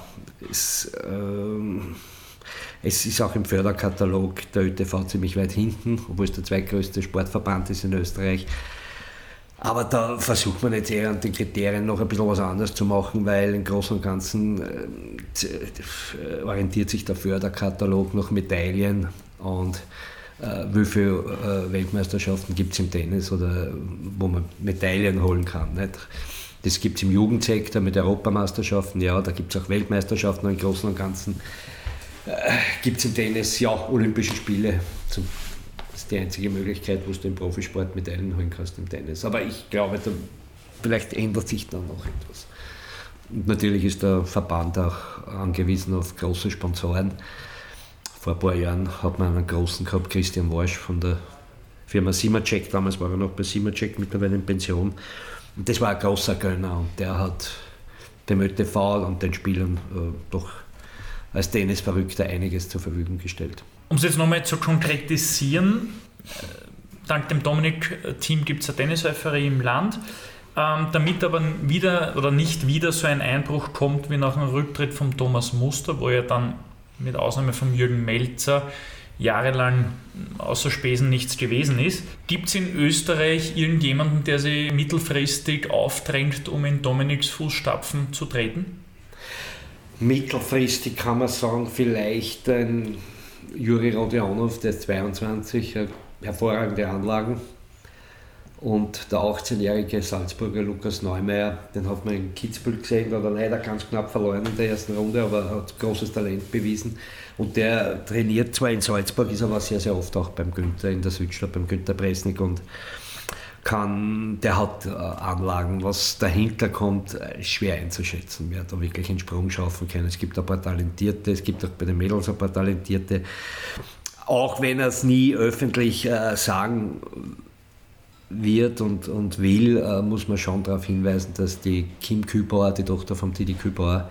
Speaker 3: es, äh, es ist auch im Förderkatalog der ÖTV ziemlich weit hinten, obwohl es der zweitgrößte Sportverband ist in Österreich. Aber da versucht man jetzt eher an den Kriterien noch ein bisschen was anderes zu machen, weil im Großen und Ganzen äh, orientiert sich der Förderkatalog nach Medaillen und äh, wie viele äh, Weltmeisterschaften gibt es im Tennis oder wo man Medaillen holen kann. Nicht? Das gibt es im Jugendsektor mit Europameisterschaften, ja, da gibt es auch Weltmeisterschaften im Großen und Ganzen. Äh, gibt es im Tennis, ja, Olympische Spiele zum das ist die einzige Möglichkeit, wo du im Profisport Medaillen holen kannst im Tennis. Aber ich glaube, da, vielleicht ändert sich dann noch etwas. Und natürlich ist der Verband auch angewiesen auf große Sponsoren. Vor ein paar Jahren hat man einen großen gehabt, Christian Warsch von der Firma Simacek. Damals war er noch bei Simacek, mittlerweile in Pension. Und das war ein großer Gönner und der hat dem ÖTV und den Spielern äh, doch als Tennisverrückter einiges zur Verfügung gestellt.
Speaker 2: Um es jetzt nochmal zu konkretisieren, äh, dank dem Dominik-Team gibt es eine Tenniseuphorie im Land. Ähm, damit aber wieder oder nicht wieder so ein Einbruch kommt wie nach dem Rücktritt von Thomas Muster, wo er dann mit Ausnahme von Jürgen Melzer jahrelang außer Spesen nichts gewesen ist. Gibt es in Österreich irgendjemanden, der sich mittelfristig aufdrängt, um in Dominiks Fußstapfen zu treten?
Speaker 3: Mittelfristig kann man sagen, vielleicht ein Juri Rodionov, der ist 22, hervorragende Anlagen. Und der 18-jährige Salzburger Lukas Neumeier, den hat man in Kitzbühel gesehen, hat er leider ganz knapp verloren in der ersten Runde, aber er hat großes Talent bewiesen. Und der trainiert zwar in Salzburg, ist aber sehr, sehr oft auch beim Günther in der Südstadt, beim Günther Presnik und kann, der hat äh, Anlagen, was dahinter kommt, äh, schwer einzuschätzen, wer da wirklich einen Sprung schaffen kann. Es gibt ein paar Talentierte, es gibt auch bei den Mädels ein paar Talentierte, auch wenn er es nie öffentlich äh, sagen wird und, und will, muss man schon darauf hinweisen, dass die Kim Kübauer, die Tochter von Didi Kübauer,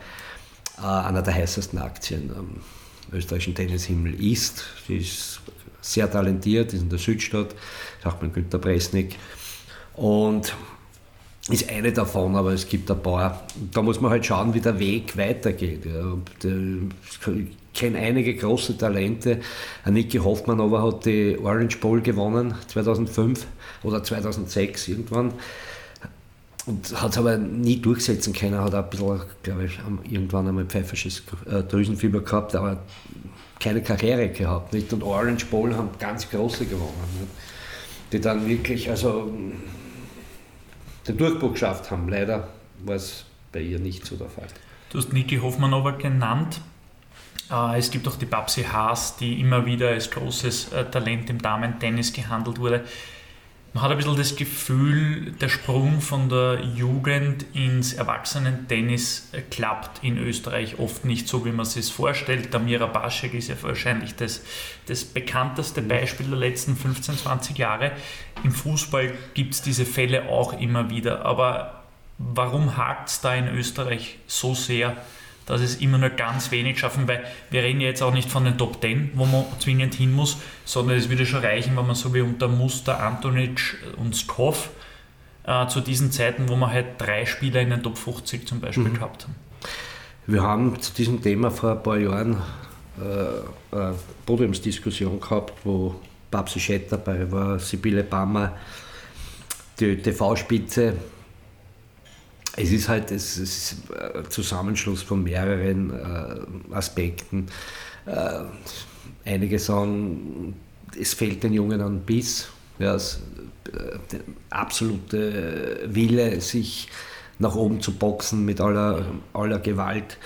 Speaker 3: einer der heißesten Aktien am österreichischen Tennishimmel ist. Sie ist sehr talentiert, ist in der Südstadt, sagt man Günter Presnik. Und ist eine davon, aber es gibt ein paar. Da muss man halt schauen, wie der Weg weitergeht. Ich kenne einige große Talente. Niki Hoffmann aber hat die Orange Bowl gewonnen 2005 oder 2006 irgendwann und hat es aber nie durchsetzen können. Hat ein bisschen, glaube ich, irgendwann einmal pfeifersches äh, Drüsenfieber gehabt, aber keine Karriere gehabt. Nicht? Und Orange Bowl haben ganz große gewonnen, nicht? die dann wirklich, also den Durchbruch geschafft haben. Leider war es bei ihr nicht so der Fall.
Speaker 2: Du hast Niki Hoffmann aber genannt. Äh, es gibt auch die Babsi Haas, die immer wieder als großes äh, Talent im Damen-Tennis gehandelt wurde. Man hat ein bisschen das Gefühl, der Sprung von der Jugend ins Erwachsenen-Tennis klappt in Österreich oft nicht so, wie man sich es vorstellt. Der Mira Baschek ist ja wahrscheinlich das, das bekannteste Beispiel der letzten 15, 20 Jahre. Im Fußball gibt es diese Fälle auch immer wieder. Aber warum hakt es da in Österreich so sehr? Dass es immer nur ganz wenig schaffen, weil wir reden ja jetzt auch nicht von den Top 10, wo man zwingend hin muss, sondern es würde schon reichen, wenn man so wie unter Muster, Antonic und Skov äh, zu diesen Zeiten, wo man halt drei Spieler in den Top 50 zum Beispiel mhm. gehabt haben.
Speaker 3: Wir haben zu diesem Thema vor ein paar Jahren äh, eine Podiumsdiskussion gehabt, wo Babsi Schett dabei war, Sibylle Bammer, die TV-Spitze es ist halt es ist ein Zusammenschluss von mehreren äh, Aspekten. Äh, einige sagen, es fehlt den Jungen an Biss, ja, das, äh, der absolute Wille, sich nach oben zu boxen mit aller, aller Gewalt.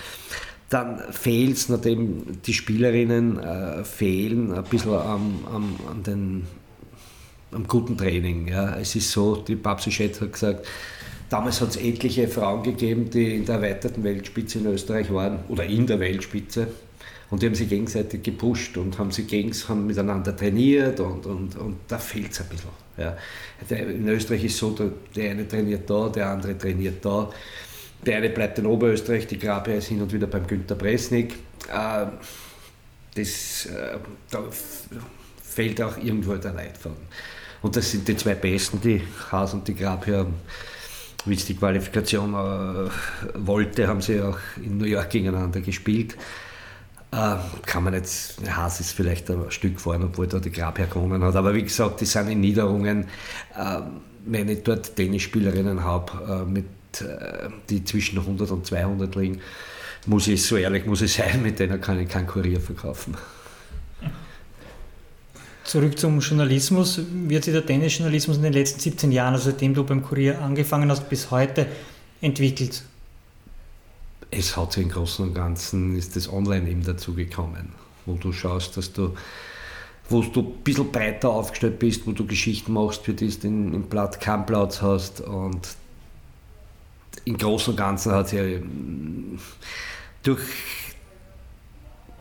Speaker 3: Dann fehlt es, nachdem die Spielerinnen äh, fehlen, ein bisschen am, am, an den, am guten Training. Ja. Es ist so, die Babsi Schett hat gesagt, Damals hat es etliche Frauen gegeben, die in der erweiterten Weltspitze in Österreich waren oder in der Weltspitze. Und die haben sich gegenseitig gepusht und haben, sie gegens, haben miteinander trainiert und, und, und da fehlt es ein bisschen. Ja. In Österreich ist es so, der eine trainiert da, der andere trainiert da. Der eine bleibt in Oberösterreich, die Grabia ist hin und wieder beim Günter Bresnik. Äh, das, äh, da fehlt auch irgendwo der Leitfaden. Und das sind die zwei Besten, die Haas und die Grabia wie es die Qualifikation äh, wollte, haben sie auch in New York gegeneinander gespielt. Äh, kann man jetzt, Haas ist vielleicht ein Stück vorne, obwohl da die Grabherr gewonnen hat. Aber wie gesagt, die sind in Niederungen. Äh, wenn ich dort Tennisspielerinnen habe, äh, mit, äh, die zwischen 100 und 200 liegen, muss ich so ehrlich muss ich sein, mit denen kann ich keinen Kurier verkaufen.
Speaker 4: Zurück zum Journalismus. Wie hat sich der Tennisjournalismus in den letzten 17 Jahren, also seitdem du beim Kurier angefangen hast, bis heute entwickelt?
Speaker 3: Es hat sich im Großen und Ganzen, ist das Online eben dazu gekommen, wo du schaust, dass du wo du ein bisschen breiter aufgestellt bist, wo du Geschichten machst, für die du im Blatt keinen Platz hast. Und im Großen und Ganzen hat sich durch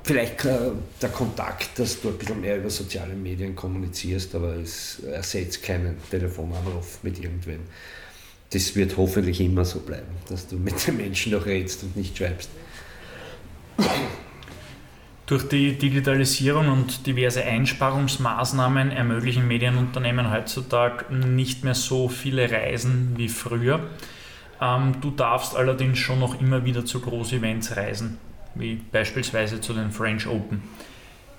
Speaker 3: vielleicht äh, der Kontakt, dass du ein bisschen mehr über soziale Medien kommunizierst, aber es ersetzt keinen Telefonanruf mit irgendwem. Das wird hoffentlich immer so bleiben, dass du mit den Menschen noch redest und nicht schreibst.
Speaker 2: Durch die Digitalisierung und diverse Einsparungsmaßnahmen ermöglichen Medienunternehmen heutzutage nicht mehr so viele Reisen wie früher. Ähm, du darfst allerdings schon noch immer wieder zu Groß-Events reisen wie beispielsweise zu den French Open.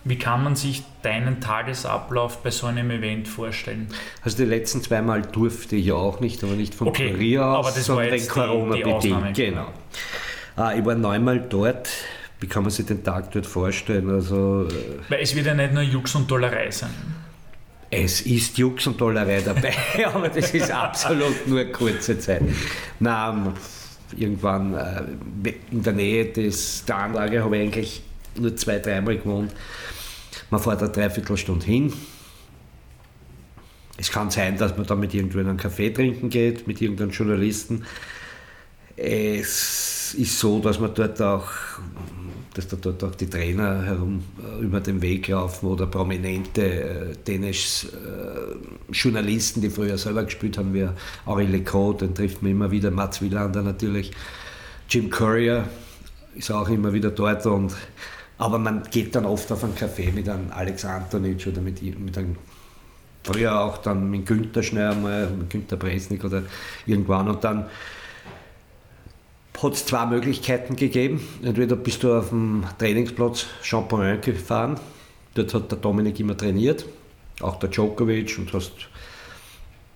Speaker 2: Wie kann man sich deinen Tagesablauf bei so einem Event vorstellen?
Speaker 3: Also die letzten zweimal durfte ich ja auch nicht, aber nicht von okay, Korea aus, aber das sondern Corona-bedingt. Genau. Ah, ich war neunmal dort. Wie kann man sich den Tag dort vorstellen? Also,
Speaker 2: äh, Weil es wird ja nicht nur Jux und Dollerei sein.
Speaker 3: Es ist Jux und Dollerei dabei, [laughs] aber das ist absolut nur kurze Zeit. Nein, irgendwann äh, in der Nähe des, der Anlage habe ich eigentlich nur zwei, dreimal gewohnt. Man fährt eine Dreiviertelstunde hin. Es kann sein, dass man da mit irgendwann einen Kaffee trinken geht, mit irgendeinem Journalisten. Es ist so, dass man dort auch, dass da dort auch die Trainer herum äh, über den Weg laufen oder prominente äh, Tennis-Journalisten, äh, die früher selber gespielt haben, wie Henri Lecot, den trifft man immer wieder, Mats Wielander natürlich, Jim Courier ist auch immer wieder dort und aber man geht dann oft auf einen Café mit einem Alex Antonic oder mit, mit einem früher auch dann mit Günther schnell einmal, mit Günther Bresnik oder irgendwann und dann hat es zwei Möglichkeiten gegeben. Entweder bist du auf dem Trainingsplatz Champagne gefahren, dort hat der Dominik immer trainiert, auch der Djokovic und hast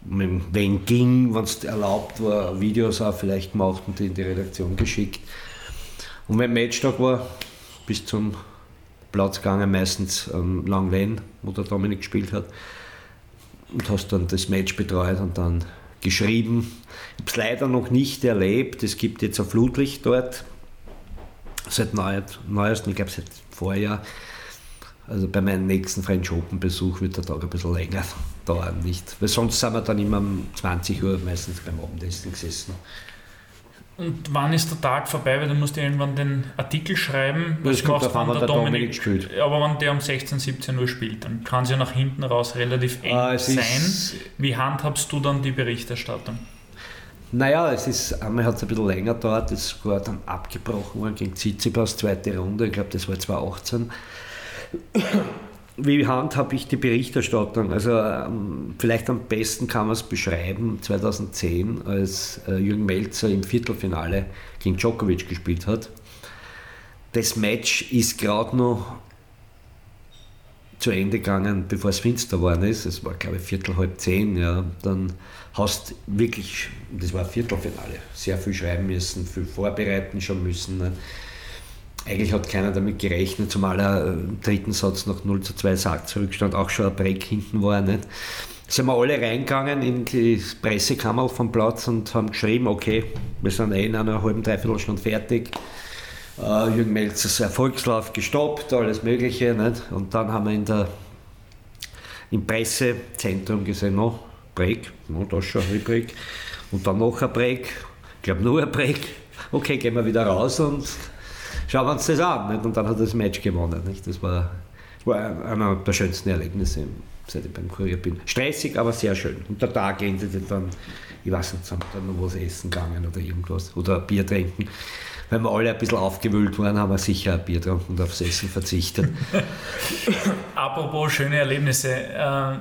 Speaker 3: wenn ging, wenn es erlaubt war, Videos auch vielleicht gemacht und die in die Redaktion geschickt. Und wenn Matchtag war, bis zum Platz gegangen, meistens am Langlen, wo der Dominik gespielt hat, und hast dann das Match betreut und dann geschrieben. Ich habe es leider noch nicht erlebt. Es gibt jetzt ein Flutlicht dort, seit neuestem, ich glaube seit Vorjahr. Also bei meinem nächsten French Open Besuch wird der Tag ein bisschen länger dauern, nicht? Weil sonst sind wir dann immer um 20 Uhr meistens beim Abendessen gesessen.
Speaker 2: Und wann ist der Tag vorbei? Weil du musst ja irgendwann den Artikel schreiben.
Speaker 3: Was das kommt machst, wann der, der Dominik, Dominik spielt.
Speaker 2: Aber wenn der um 16, 17 Uhr spielt, dann kann es ja nach hinten raus relativ eng ah, sein. Wie handhabst du dann die Berichterstattung?
Speaker 3: Naja, es ist, einmal hat es ein bisschen länger gedauert, es war dann abgebrochen worden gegen Tsitsipas, zweite Runde, ich glaube das war 2018 wie handhabe ich die Berichterstattung? Also ähm, vielleicht am besten kann man es beschreiben, 2010, als äh, Jürgen Melzer im Viertelfinale gegen Djokovic gespielt hat. Das Match ist gerade noch zu Ende gegangen, bevor es finster geworden ist. Es war, glaube ich, Viertel, halb zehn. Ja. Dann hast wirklich, das war Viertelfinale, sehr viel schreiben müssen, viel vorbereiten schon müssen. Ne eigentlich hat keiner damit gerechnet, zumal er im dritten Satz nach 0 zu 2 Sackzurückstand auch schon ein Break hinten war. Nicht? Sind wir alle reingegangen in die Pressekammer vom Platz und haben geschrieben, okay, wir sind eh in einer halben, dreiviertel Stunde fertig. Uh, Jürgen Melzers Erfolgslauf gestoppt, alles Mögliche. Nicht? Und dann haben wir in der, im Pressezentrum gesehen, no, Break, no, da ist schon ein Break. Und dann noch ein Break, ich glaube nur ein Break. Okay, gehen wir wieder raus und schauen wir uns das an. Nicht? Und dann hat er das Match gewonnen. Nicht? Das war, war einer der schönsten Erlebnisse, seit ich beim Kurier bin. Stressig, aber sehr schön. Und der Tag endete dann, ich weiß nicht, sind dann noch was essen gegangen oder irgendwas. Oder Bier trinken. Wenn wir alle ein bisschen aufgewühlt waren, haben wir sicher ein Bier getrunken und aufs Essen verzichtet. [laughs]
Speaker 2: Apropos schöne Erlebnisse. Äh,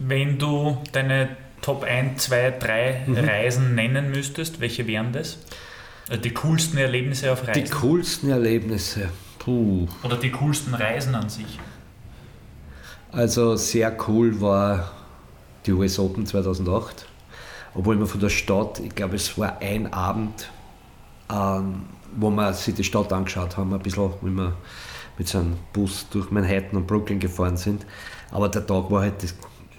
Speaker 2: wenn du deine Top 1, 2, 3 mhm. Reisen nennen müsstest, welche wären das? Äh, die coolsten Erlebnisse auf Reisen?
Speaker 3: Die coolsten Erlebnisse. Puh.
Speaker 2: Oder die coolsten Reisen an sich?
Speaker 3: Also sehr cool war die US Open 2008. Obwohl wir von der Stadt, ich glaube es war ein Abend, ähm, wo wir sich die Stadt angeschaut haben, ein bisschen, wie wir mit so einem Bus durch Manhattan und Brooklyn gefahren sind. Aber der Tag war halt die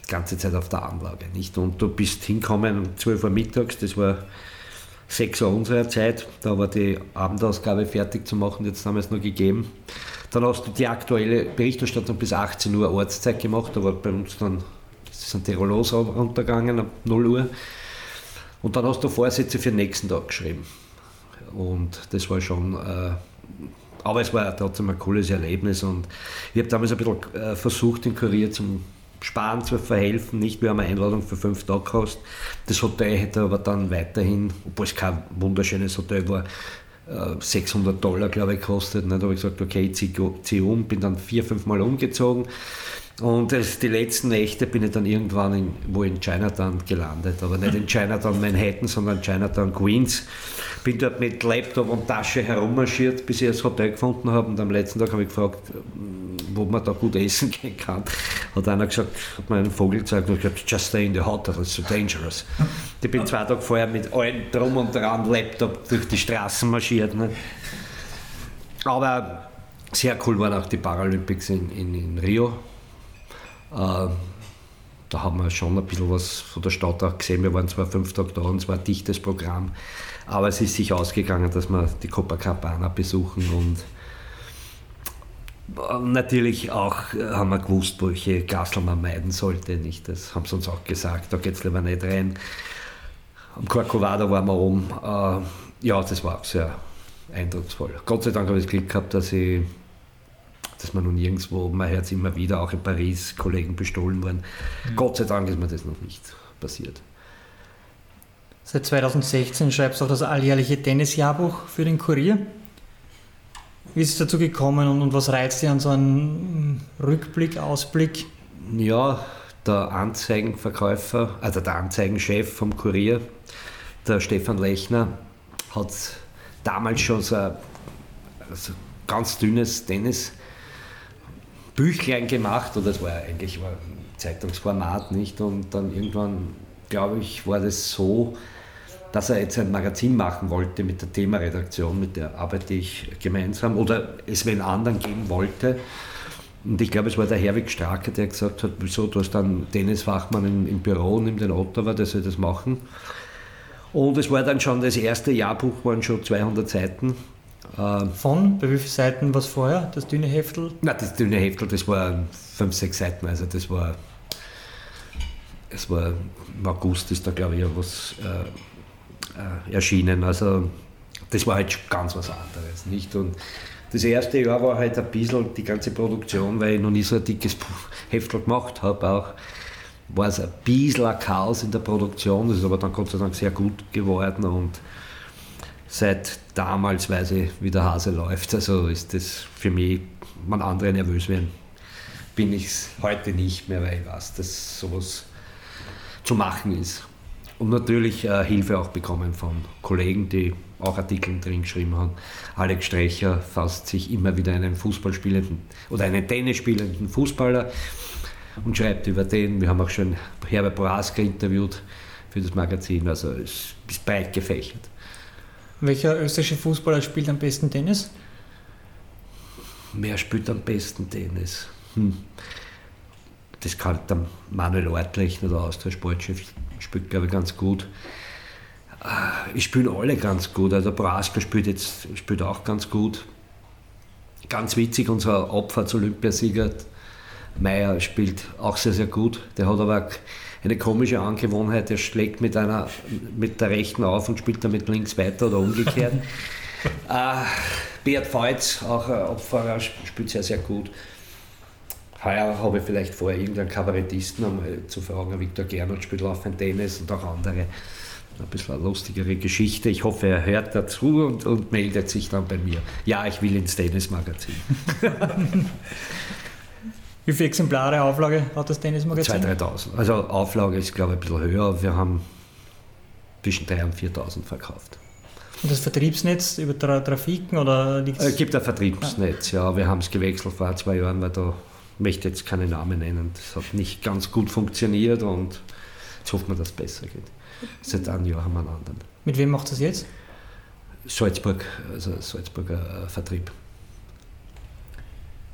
Speaker 3: ganze Zeit auf der Anlage. Nicht? Und du bist hinkommen um 12 Uhr mittags, das war 6 Uhr unserer Zeit. Da war die Abendausgabe fertig zu machen, jetzt haben wir es noch gegeben. Dann hast du die aktuelle Berichterstattung bis 18 Uhr Ortszeit gemacht, da war bei uns dann sind die Rollos runtergegangen ab 0 Uhr. Und dann hast du Vorsätze für den nächsten Tag geschrieben. Und das war schon, äh, aber es war trotzdem ein cooles Erlebnis und ich habe damals ein bisschen äh, versucht, den Kurier zum Sparen zu verhelfen. Nicht, wir haben eine Einladung für fünf Tage gekostet. Das Hotel hätte aber dann weiterhin, obwohl es kein wunderschönes Hotel war, 600 äh, Dollar, glaube ich, gekostet. Da habe ich gesagt, okay, ich ziehe um, bin dann vier, fünf Mal umgezogen und die letzten Nächte bin ich dann irgendwann in, wo in Chinatown gelandet, aber nicht in Chinatown Manhattan, sondern Chinatown Queens. Bin dort mit Laptop und Tasche herummarschiert, bis ich das Hotel gefunden habe. Und am letzten Tag habe ich gefragt, wo man da gut essen [laughs] gehen kann. Hat einer gesagt, hat mir einen Vogel gezeigt und gesagt, just stay in the hotel, it's so dangerous. Ich bin zwei Tage vorher mit allen drum und dran Laptop durch die Straßen marschiert. Ne? Aber sehr cool waren auch die Paralympics in, in, in Rio äh, da haben wir schon ein bisschen was von der Stadt auch gesehen. Wir waren zwar fünf Tage da und es war ein dichtes Programm, aber es ist sich ausgegangen, dass wir die Copacabana besuchen und natürlich auch äh, haben wir gewusst, welche Gassel man meiden sollte. Nicht? Das haben sie uns auch gesagt, da geht es lieber nicht rein. Am Corcovado waren wir oben. Ja, das war auch sehr eindrucksvoll. Gott sei Dank habe ich das Glück gehabt, dass ich dass man nun nirgendwo, man hört es immer wieder, auch in Paris, Kollegen bestohlen worden. Mhm. Gott sei Dank ist mir das noch nicht passiert.
Speaker 4: Seit 2016 schreibst du auch das alljährliche Tennisjahrbuch für den Kurier. Wie ist es dazu gekommen und, und was reizt dich an so einem Rückblick, Ausblick?
Speaker 3: Ja, der Anzeigenverkäufer, also der Anzeigenchef vom Kurier, der Stefan Lechner, hat damals schon so ein also ganz dünnes Tennis Büchlein gemacht, oder es war eigentlich war ein Zeitungsformat, nicht? Und dann irgendwann, glaube ich, war das so, dass er jetzt ein Magazin machen wollte mit der Themaredaktion, mit der arbeite ich gemeinsam, oder es wenn anderen geben wollte. Und ich glaube, es war der Herwig Strake, der gesagt hat, wieso, du hast dann Dennis Fachmann im, im Büro, nimm den Ottawa, der soll das machen. Und es war dann schon das erste Jahrbuch, waren schon 200 Seiten
Speaker 4: Ähm, Von? Bei wie vielen Seiten war es vorher, das dünne Heftel?
Speaker 3: Nein, das dünne Heftel, das waren fünf, sechs Seiten, also das war, es war im August ist da glaube ich was äh, erschienen, also das war halt ganz was anderes, nicht? Und das erste Jahr war halt ein bisschen die ganze Produktion, weil ich noch nie so ein dickes Heftel gemacht habe, auch war es ein bisschen ein Chaos in der Produktion, das ist aber dann Gott sei Dank sehr gut geworden und seit damals weiß ich, wie der Hase läuft. Also ist das für mich, wenn andere nervös werden, bin ich es heute nicht mehr, weil ich weiß, dass sowas zu machen ist. Und natürlich äh, Hilfe auch bekommen von Kollegen, die auch Artikel drin geschrieben haben. Alex Strecher fasst sich immer wieder einen Fußballspielenden oder einen Tennisspielenden Fußballer und schreibt über den. Wir haben auch schon Herbert Boraska interviewt für das Magazin. Also es ist breit gefächert.
Speaker 4: Welcher österreichische Fußballer spielt am besten Tennis?
Speaker 3: Wer spielt am besten Tennis? Hm. Das kann der Manuel Ortlechner, der Austria-Sportchef, spielt, glaube ich, ganz gut. Äh, ich spiele alle ganz gut. Also Braska spielt jetzt spielt auch ganz gut. Ganz witzig, unser Opfer-Olympiasieger Meier spielt auch sehr, sehr gut. Der hat aber eine komische Angewohnheit, er schlägt mit, einer, mit der rechten auf und spielt dann mit links weiter oder umgekehrt. [laughs] äh, Beat Feutz, auch ein Opferer, spielt sehr, sehr gut. Heuer habe ich vielleicht vor, irgendeinen Kabarettisten einmal zu fragen. Viktor Gernot spielt laufend Tennis und auch andere. Ein bisschen eine lustigere Geschichte. Ich hoffe, er hört dazu und, und meldet sich dann bei mir. Ja, ich will ins Tennismagazin. [laughs]
Speaker 4: Wie viele Exemplare Auflage hat das Tennismagazin?
Speaker 3: 2.000, 3.000. Also Auflage ist, glaube ich, ein bisschen höher. Wir haben zwischen 3.000 und 4.000 verkauft.
Speaker 4: Und das Vertriebsnetz über Trafiken oder
Speaker 3: Es gibt ein Vertriebsnetz, ja. ja. Wir haben es gewechselt vor zwei Jahren, weil da möchte jetzt keine Namen nennen. Das hat nicht ganz gut funktioniert und jetzt hoffen wir, dass es besser geht. Seit einem Jahr haben wir einen anderen.
Speaker 4: Mit wem macht das jetzt?
Speaker 3: Salzburg, also Salzburger äh, Vertrieb.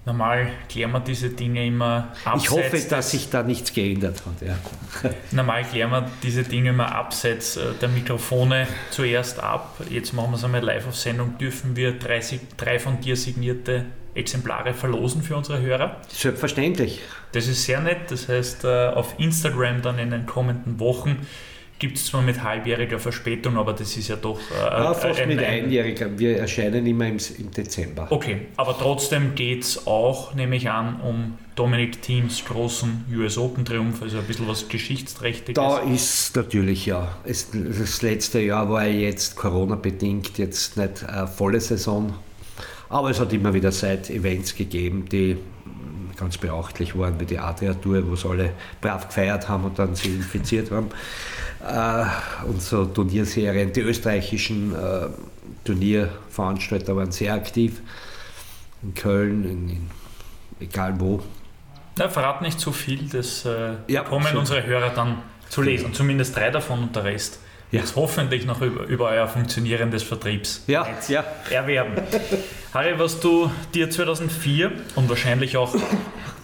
Speaker 2: Normal klären wir diese Dinge immer
Speaker 3: abseits. Ich hoffe, dass sich da nichts geändert hat. Ja.
Speaker 2: Normal klären wir diese Dinge immer abseits äh, der Mikrofone zuerst ab. Jetzt machen wir es einmal live auf Sendung. Dürfen wir drei, drei von dir signierte Exemplare verlosen für unsere Hörer?
Speaker 3: Selbstverständlich.
Speaker 2: Das ist sehr nett. Das heißt, äh, auf Instagram dann in den kommenden Wochen Gibt es zwar mit halbjähriger Verspätung, aber das ist ja doch.
Speaker 3: Äh, ah, fast ein, mit einjähriger. Wir erscheinen immer im, im Dezember.
Speaker 2: Okay, aber trotzdem geht es auch, nehme ich an, um Dominic Teams großen US Open Triumph, also ein bisschen was Geschichtsträchtiges.
Speaker 3: Da ist natürlich ja. Es, das letzte Jahr war jetzt Corona-bedingt jetzt nicht eine volle Saison, aber es hat immer wieder Side-Events gegeben, die ganz beachtlich waren, wie die Adria-Tour, wo sie alle brav gefeiert haben und dann sie infiziert haben äh, und so Turnierserien. Die österreichischen äh, Turnierveranstalter waren sehr aktiv. In Köln, in, in egal wo.
Speaker 2: Na, verrat nicht zu viel, das äh, ja, kommen schon. unsere Hörer dann zu lesen. Zumindest drei davon und der Rest ja. Jetzt hoffentlich noch über, über euer funktionierendes Vertriebs
Speaker 3: ja. ja.
Speaker 2: erwerben. Harry, was du dir 2004 und wahrscheinlich auch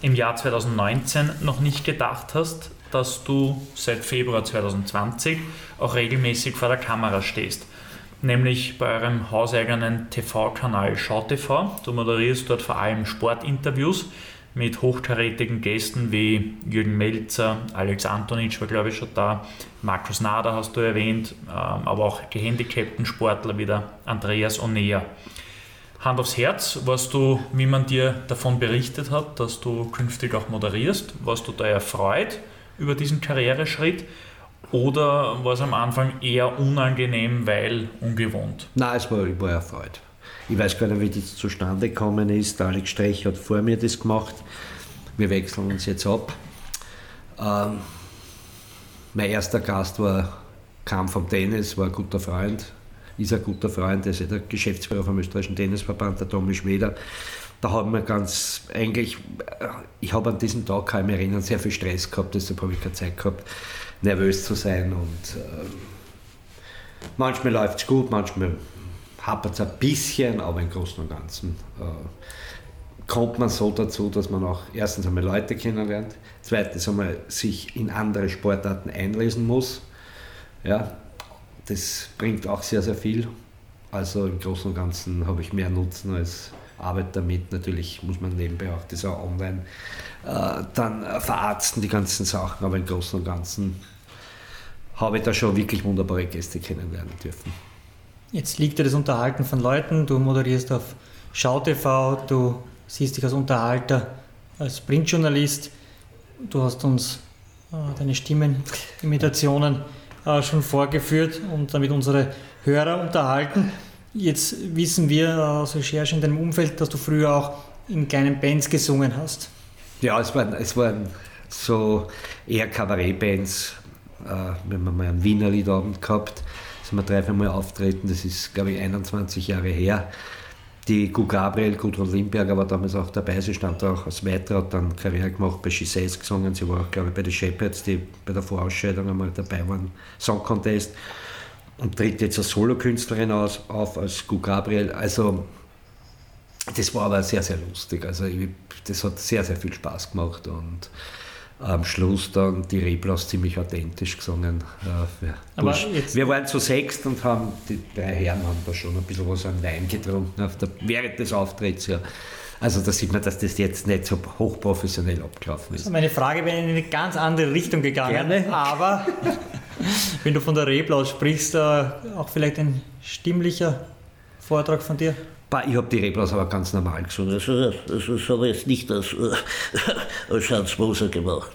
Speaker 2: im Jahr 2019 noch nicht gedacht hast, dass du seit Februar 2020 auch regelmäßig vor der Kamera stehst. Nämlich bei eurem hauseigenen TV-Kanal SchauTV. Du moderierst dort vor allem Sportinterviews mit hochkarätigen Gästen wie Jürgen Melzer, Alex Antonitsch war glaube ich schon da, Markus Nader hast du erwähnt, ähm, aber auch gehandicapten Sportler wie der Andreas Onea. Hand aufs Herz, warst du, wie man dir davon berichtet hat, dass du künftig auch moderierst, warst du da erfreut? über diesen Karriereschritt? Oder war es am Anfang eher unangenehm, weil ungewohnt?
Speaker 3: Nein, es war, ich war erfreut. Ich weiß gar nicht, wie das zustande gekommen ist. Der Alex Strech hat vor mir das gemacht. Wir wechseln uns jetzt ab. Ähm, mein erster Gast war, kam vom Tennis, war ein guter Freund, ist ein guter Freund, ist der Geschäftsführer vom österreichischen Tennisverband, der Tommy Schmeder da haben wir ganz, eigentlich, äh, ich habe an diesem Tag, kann ich mich erinnern, sehr viel Stress gehabt, deshalb habe ich keine Zeit gehabt, nervös zu sein und äh, manchmal läuft es gut, manchmal hapert es ein bisschen, aber im Großen und Ganzen äh, kommt man so dazu, dass man auch erstens einmal Leute kennenlernt, zweitens einmal sich in andere Sportarten einlesen muss. Ja, das bringt auch sehr, sehr viel. Also im Großen und Ganzen habe ich mehr Nutzen als Arbeit damit. Natürlich muss man nebenbei auch das auch online äh, dann verarzten, die ganzen Sachen, aber im Großen und Ganzen habe ich da schon wirklich wunderbare Gäste kennenlernen dürfen.
Speaker 4: Jetzt liegt dir das Unterhalten von Leuten, du moderierst auf SchauTV, du siehst dich als Unterhalter, als Printjournalist, du hast uns äh, deine Stimmenimitationen äh, schon vorgeführt und damit unsere Hörer unterhalten. Jetzt wissen wir aus Recherche in deinem Umfeld, dass du früher auch in kleinen Bands gesungen hast.
Speaker 3: Ja, es waren, es waren so eher Kabarettbands. Äh, wir haben mal einen Wiener Liedabend gehabt, sind wir drei, vier Mal auftreten, das ist, glaube ich, 21 Jahre her. Die Gu Gabriel, Gudrun Limberger war damals auch dabei, sie stand auch als Weiter, hat dann Karriere gemacht, bei Giselles gesungen, sie war auch, glaube ich, bei den Shepherds, die bei der Vorausscheidung einmal dabei waren, Song Contest und tritt jetzt als Solokünstlerin auf, als Gu Gabriel. Also das war aber sehr, sehr lustig. Also ich, das hat sehr, sehr viel Spaß gemacht und am Schluss dann die Reblaus ziemlich authentisch gesungen. Aber wir waren zu sechst und haben, die drei Herren haben da schon ein bisschen was an Wein getrunken der, während des Auftritts. Ja. Also da sieht man, dass das jetzt nicht so hochprofessionell abgelaufen ist. Also
Speaker 4: meine Frage wäre in eine ganz andere Richtung gegangen.
Speaker 3: Gerne.
Speaker 4: Aber [laughs] wenn du von der Reblaus sprichst, auch vielleicht ein stimmlicher Vortrag von dir?
Speaker 3: Ich habe die Reblaus aber ganz normal gesungen. Also, das, das habe ich jetzt nicht als, als Hans Moser gemacht.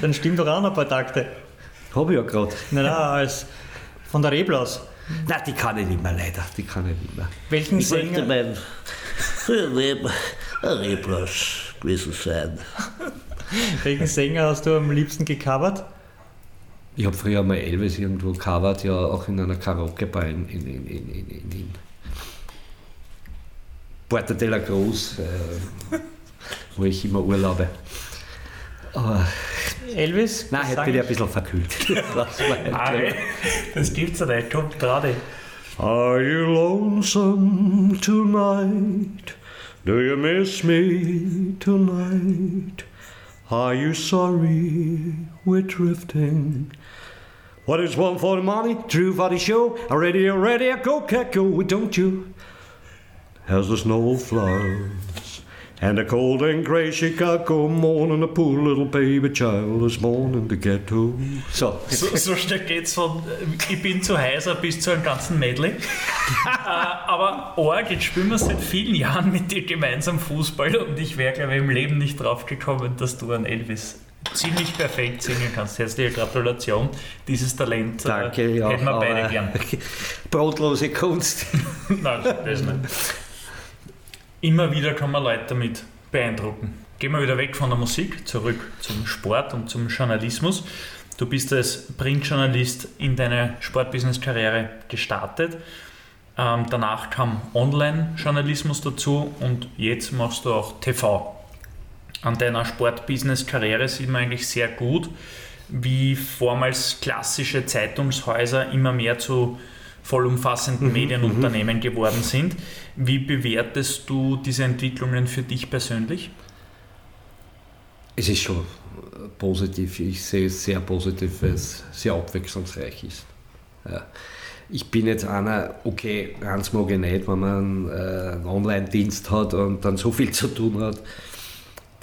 Speaker 4: Dann stimmt doch auch noch ein paar Takte.
Speaker 3: Habe ich ja gerade.
Speaker 4: Nein, nein, als von der Reblaus.
Speaker 3: Nein, die kann ich nicht mehr, leider. Die kann ich nicht mehr.
Speaker 4: Welchen ich Sänger?
Speaker 3: Ich mein Reblaus gewesen sein.
Speaker 4: Welchen Sänger hast du am liebsten gecovert?
Speaker 3: Ich habe früher mal Elvis irgendwo covert, ja auch in einer Karaoke-Bar in, in, in, in, in, in Porta de la Cruz, äh, wo ich immer urlaube.
Speaker 4: Aber Elvis?
Speaker 3: Nein, heute bin ich ein bisschen verkühlt. [laughs]
Speaker 4: das, das gibt's ja nicht, komm, gerade.
Speaker 5: Are you lonesome tonight? Do you miss me tonight? Are you sorry we're drifting? What is one for the money, two for the show? Already, already, go, cat, go, don't you? As the snow flies, and the cold and grey Chicago morning, a poor little baby child is born in the ghetto.
Speaker 2: So, so, so schnell geht's von äh, ich bin zu heiser bis zu einem ganzen Medley. [laughs] äh, aber Org, jetzt spielen wir seit vielen Jahren mit dir gemeinsam Fußball und ich wäre, glaube ich, im Leben nicht drauf gekommen, dass du an Elvis ziemlich perfekt singen kannst. Herzliche Gratulation. Dieses Talent
Speaker 3: äh, Danke, äh,
Speaker 2: ja, hätten wir beide gern. [laughs]
Speaker 3: Brotlose Kunst. [laughs]
Speaker 2: Nein, das nicht. Immer wieder kann man Leute damit beeindrucken. Gehen wir wieder weg von der Musik, zurück zum Sport und zum Journalismus. Du bist als Printjournalist in deine Sportbusiness-Karriere gestartet. Ähm, danach kam Online-Journalismus dazu und jetzt machst du auch TV an deiner Sportbusiness-Karriere sieht man eigentlich sehr gut, wie vormals klassische Zeitungshäuser immer mehr zu vollumfassenden mhm, Medienunternehmen mhm. geworden sind. Wie bewertest du diese Entwicklungen für dich persönlich?
Speaker 3: Es ist schon positiv. Ich sehe es sehr positiv, weil es sehr abwechslungsreich ist. Ja. Ich bin jetzt einer, okay, ganz mag ich nicht, wenn man äh, einen Online-Dienst hat und dann so viel zu tun hat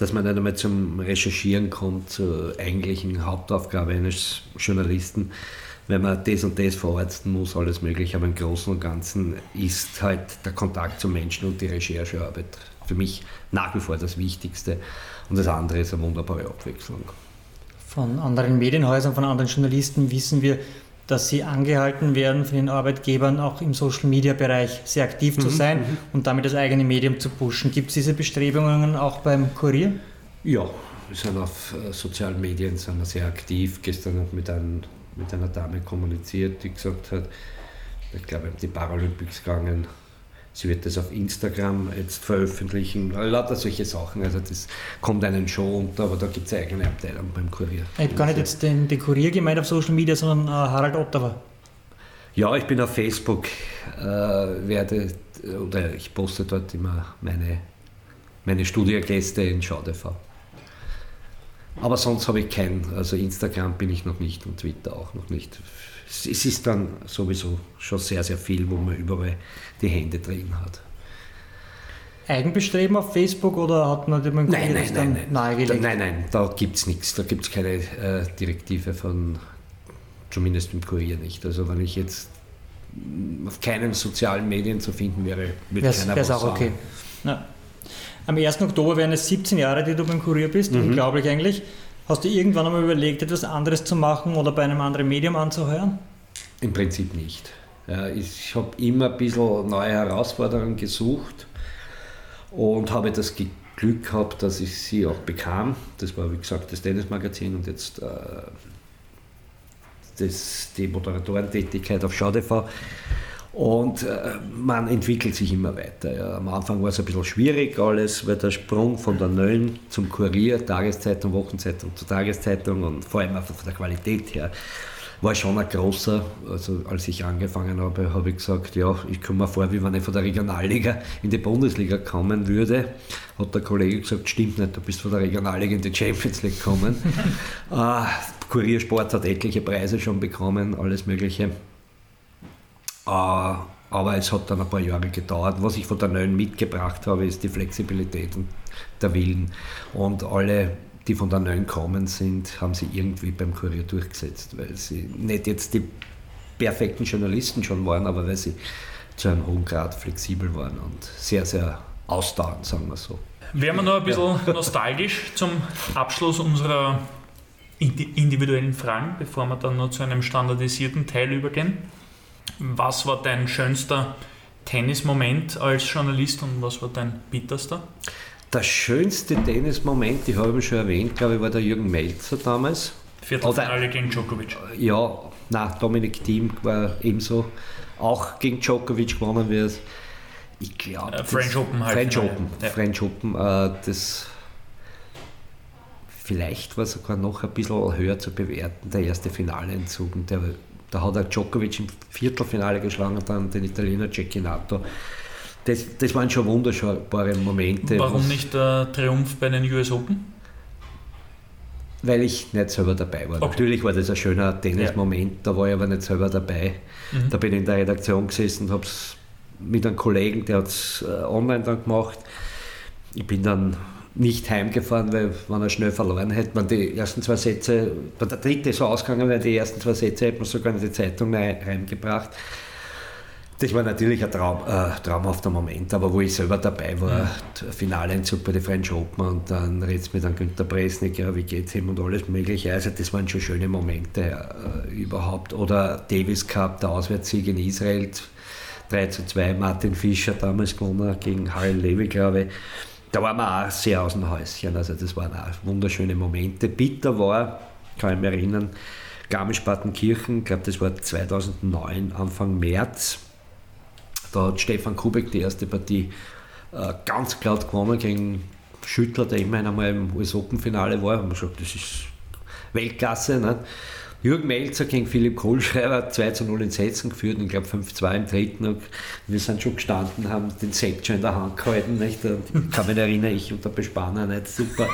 Speaker 3: dass man nicht einmal zum Recherchieren kommt, zur eigentlichen Hauptaufgabe eines Journalisten, wenn man das und das verarzten muss, alles mögliche. Aber im Großen und Ganzen ist halt der Kontakt zum Menschen und die Recherchearbeit für mich nach wie vor das Wichtigste. Und das andere ist eine wunderbare Abwechslung.
Speaker 4: Von anderen Medienhäusern, von anderen Journalisten wissen wir, dass sie angehalten werden, von den Arbeitgebern auch im Social-Media-Bereich sehr aktiv zu mhm, sein mhm. und damit das eigene Medium zu pushen. Gibt es diese Bestrebungen auch beim Kurier?
Speaker 3: Ja, wir sind auf äh, sozialen Medien sind wir sehr aktiv. Gestern habe ich mit, ein, mit einer Dame kommuniziert, die gesagt hat, ich glaube, die Paralympics gegangen Sie wird das auf Instagram jetzt veröffentlichen, lauter solche Sachen. Also das kommt einen schon unter, aber da gibt es eine eigene Abteilung beim Kurier.
Speaker 4: Ich habe gar nicht jetzt den, den Kurier gemeint auf Social Media, sondern äh, Harald Ottawa.
Speaker 3: Ja, ich bin auf Facebook, äh, werde, oder ich poste dort immer meine, meine Studiogäste in SchauTV. Aber sonst habe ich kein, also Instagram bin ich noch nicht und Twitter auch noch nicht. Es ist dann sowieso schon sehr, sehr viel, wo man überall die Hände drin hat.
Speaker 4: Eigenbestreben auf Facebook oder hat man dem
Speaker 3: nein, nein, nein,
Speaker 4: dann
Speaker 3: nein.
Speaker 4: nahegelegt?
Speaker 3: Nein, nein, da gibt es nichts. Da gibt es keine äh, Direktive von, zumindest im Kurier nicht. Also wenn ich jetzt auf keinen sozialen Medien zu finden wäre, würde keiner was auch okay.
Speaker 4: Ja. Am 1. Oktober wären es 17 Jahre, die du beim Kurier bist. Mhm. Unglaublich eigentlich. Hast du irgendwann einmal überlegt, etwas anderes zu machen oder bei einem anderen Medium anzuheuern?
Speaker 3: Im Prinzip nicht. Ich habe immer ein bisschen neue Herausforderungen gesucht und habe das Glück gehabt, dass ich sie auch bekam. Das war, wie gesagt, das Tennismagazin und jetzt äh, das, die Moderatorentätigkeit auf SchauTV. Und äh, man entwickelt sich immer weiter. Ja. Am Anfang war es ein bisschen schwierig alles, weil der Sprung von der Nölln zum Kurier, Tageszeitung, Wochenzeitung zur Tageszeitung und vor allem einfach von der Qualität her war schon ein großer. Also als ich angefangen habe, habe ich gesagt, ja, ich komme mir vor, wie wenn ich von der Regionalliga in die Bundesliga kommen würde. Hat der Kollege gesagt, stimmt nicht, du bist von der Regionalliga in die Champions League gekommen. [laughs] äh, Kuriersport hat etliche Preise schon bekommen, alles Mögliche. Äh, aber es hat dann ein paar Jahre gedauert. Was ich von der Neuen mitgebracht habe, ist die Flexibilität und der Willen. Und alle die von der Neuen kommen sind, haben sie irgendwie beim Kurier durchgesetzt, weil sie nicht jetzt die perfekten Journalisten schon waren, aber weil sie zu einem hohen Grad flexibel waren und sehr, sehr ausdauernd, sagen wir so.
Speaker 2: Wären wir noch ein bisschen ja. nostalgisch zum Abschluss unserer individuellen Fragen, bevor wir dann noch zu einem standardisierten Teil übergehen. Was war dein schönster Tennismoment als Journalist und was war dein bitterster?
Speaker 3: Der schönste Tennismoment, ich habe ihn schon erwähnt, glaube ich, war der Jürgen Melzer damals.
Speaker 2: Viertelfinale gegen Djokovic.
Speaker 3: Ja, nein, Dominik Thiem war ebenso auch gegen Djokovic gewonnen wird. Ich glaube.
Speaker 2: Äh, French Open
Speaker 3: halt. French Open. Ja. French Open. Äh, das vielleicht war sogar noch ein bisschen höher zu bewerten, der erste Finaleentzug. Der, da hat er Djokovic im Viertelfinale geschlagen und dann den Italiener Cecchinato das, das waren schon wunderbare Momente.
Speaker 2: Warum nicht der Triumph bei den US Open?
Speaker 3: Weil ich nicht selber dabei war. Okay. Natürlich war das ein schöner Tennismoment, da war ich aber nicht selber dabei. Mhm. Da bin ich in der Redaktion gesessen und habe es mit einem Kollegen, der hat es äh, online dann gemacht. Ich bin dann nicht heimgefahren, weil wenn er schnell verloren hätte, man die ersten zwei Sätze, der dritte so ausgegangen wäre, die ersten zwei Sätze hätte man sogar in die Zeitung reingebracht. Das war natürlich ein Traum, äh, traumhafter Moment, aber wo ich selber dabei war, ja. Finaleinzug bei den French Open und dann redet mit dann Günter Presnik, ja, wie geht's ihm und alles Mögliche. Also das waren schon schöne Momente äh, überhaupt. Oder Davis Cup, der Auswärtssieg in Israel, 3 zu 2, Martin Fischer damals gewonnen gegen Harry Levy, glaube ich. Da waren wir auch sehr aus dem Häuschen, also das waren auch wunderschöne Momente. Bitter war, kann ich mich erinnern, Garmisch-Partenkirchen, ich glaube das war 2009, Anfang März da hat Stefan Kubek die erste Partie äh, ganz klar gewonnen gegen Schüttler, der immerhin einmal im US-Open-Finale war. Und man sagt, das ist Weltklasse. Ne? Jürgen Melzer gegen Philipp Kohlschreiber 2 zu 0 in Sätzen geführt und ich glaube 5-2 im dritten. Und wir sind schon gestanden, haben den Sekt schon in der Hand gehalten. Nicht? Und ich kann mich erinnern, ich und der Bespanner, nicht? super.